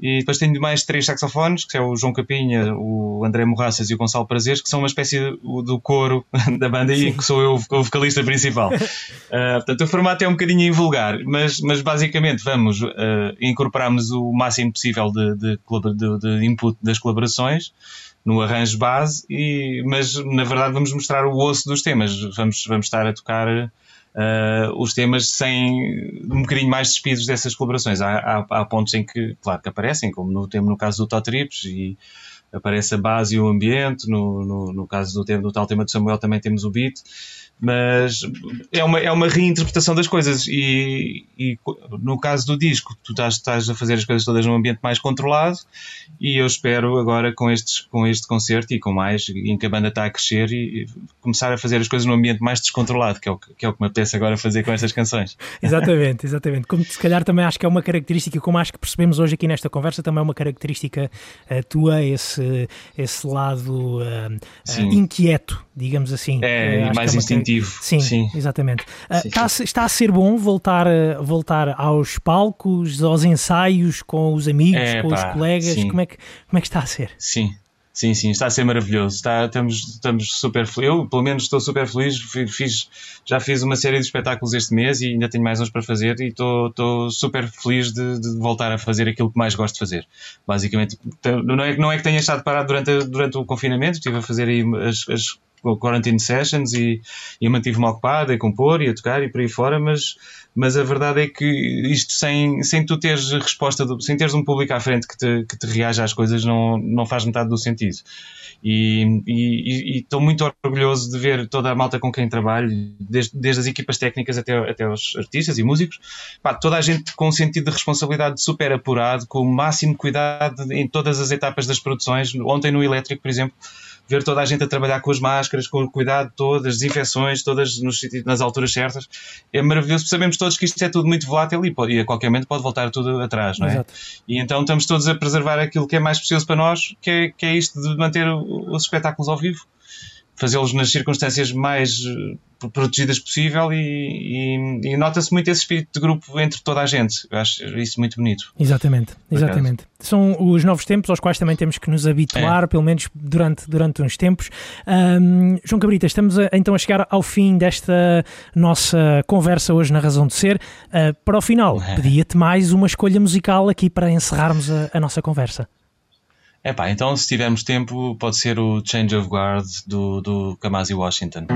Speaker 3: E depois tenho mais três saxofones, que é o João Capinha, o André Morraças e o Gonçalo Prazeres, que são uma espécie do coro da banda e que sou eu o vocalista principal. uh, portanto, o formato é um bocadinho invulgar, mas, mas basicamente vamos uh, incorporarmos o máximo possível de, de, de, de input das colaborações no arranjo base, e, mas na verdade vamos mostrar o osso dos temas. Vamos, vamos estar a tocar uh, os temas sem um bocadinho mais despidos dessas colaborações. Há, há, há, pontos em que, claro, que aparecem, como no, no caso do Totrips e aparece a base e o ambiente, no, no, no caso do, tema, do tal tema de Samuel também temos o beat, mas é uma, é uma reinterpretação das coisas e, e no caso do disco tu estás, estás, a fazer as coisas todas num ambiente mais controlado e eu espero agora com, estes, com este concerto e com mais, em que a banda está a crescer e, e começar a fazer as coisas num ambiente mais descontrolado, que é o que, é o que me apetece agora fazer com estas canções.
Speaker 2: Exatamente, exatamente. Como se calhar também acho que é uma característica, como acho que percebemos hoje aqui nesta conversa, também é uma característica uh, tua, esse, esse lado uh, uh, inquieto, digamos assim.
Speaker 3: É, mais é instintivo
Speaker 2: Sim, sim. exatamente. Uh, sim, está, sim. está, a ser bom voltar, voltar aos palcos, aos ensaios com os amigos, é, com pá, os colegas? Como é, que, como é que está a ser?
Speaker 3: Sim, Sim, sim, está a ser maravilhoso. Está, estamos, estamos super felizes. Eu, pelo menos, estou super feliz. Fiz, já fiz uma série de espetáculos este mês e ainda tenho mais uns para fazer. E estou, estou super feliz de, de, voltar a fazer aquilo que mais gosto de fazer. Basicamente, não é, não é que tenha estado parado durante, durante o confinamento, estive a fazer aí as, as quarantine sessions e, e mantive-me ocupado a compor e a tocar e por aí fora, mas, mas a verdade é que isto sem, sem tu teres resposta, do, sem teres um público à frente que te, que te reaja às coisas, não, não faz metade do sentido. E estou muito orgulhoso de ver toda a malta com quem trabalho, desde, desde as equipas técnicas até, até os artistas e músicos, pá, toda a gente com um sentido de responsabilidade super apurado, com o máximo cuidado em todas as etapas das produções. Ontem no Elétrico, por exemplo, ver toda a gente a trabalhar com as máscaras, com o cuidado todo, as desinfecções, todas nos, nas alturas certas. É maravilhoso, sabemos todos que isto é tudo muito volátil e, e a qualquer momento pode voltar tudo atrás, não é? Exato. E então estamos todos a preservar aquilo que é mais precioso para nós, que é, que é isto de manter os espetáculos ao vivo fazê-los nas circunstâncias mais eh, protegidas possível e, e, e nota-se muito esse espírito de grupo entre toda a gente. Eu acho isso muito bonito.
Speaker 2: Exatamente, exatamente. São os novos tempos aos quais também temos que nos habituar, é. pelo menos durante, durante uns tempos. Um, João Cabrita, estamos a, então a chegar ao fim desta nossa conversa hoje na Razão de Ser. Uh, para o final, é. pedia-te mais uma escolha musical aqui para encerrarmos a, a nossa conversa.
Speaker 3: É pá, então se tivermos tempo, pode ser o Change of Guard do, do Kamasi Washington,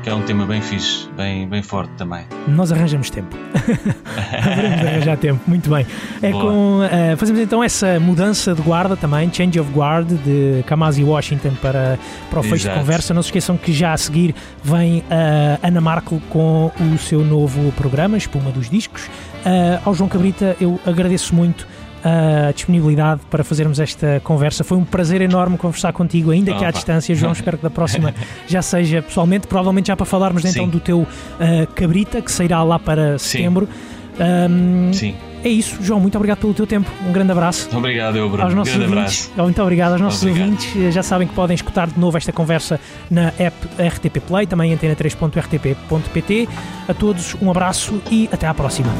Speaker 3: que é um tema bem fixe, bem, bem forte também.
Speaker 2: Nós arranjamos tempo. Haveremos arranjar tempo, muito bem. É com, uh, fazemos então essa mudança de guarda também, Change of Guard de Kamasi Washington para, para o fecho de conversa. Não se esqueçam que já a seguir vem a uh, Ana Marco com o seu novo programa, Espuma dos Discos. Uh, ao João Cabrita, eu agradeço muito a disponibilidade para fazermos esta conversa. Foi um prazer enorme conversar contigo, ainda que à distância, João. Espero que da próxima já seja pessoalmente, provavelmente já para falarmos então do teu uh, cabrita, que sairá lá para setembro.
Speaker 3: Um, Sim.
Speaker 2: é isso, João. Muito obrigado pelo teu tempo. Um grande abraço.
Speaker 3: Obrigado, eu, Bruno.
Speaker 2: Aos nossos
Speaker 3: grande
Speaker 2: ouvintes,
Speaker 3: abraço.
Speaker 2: Muito obrigado aos nossos
Speaker 3: Obrigado.
Speaker 2: ouvintes. Já sabem que podem escutar de novo esta conversa na app RTP Play, também antena3.rtp.pt. A todos, um abraço e até à próxima.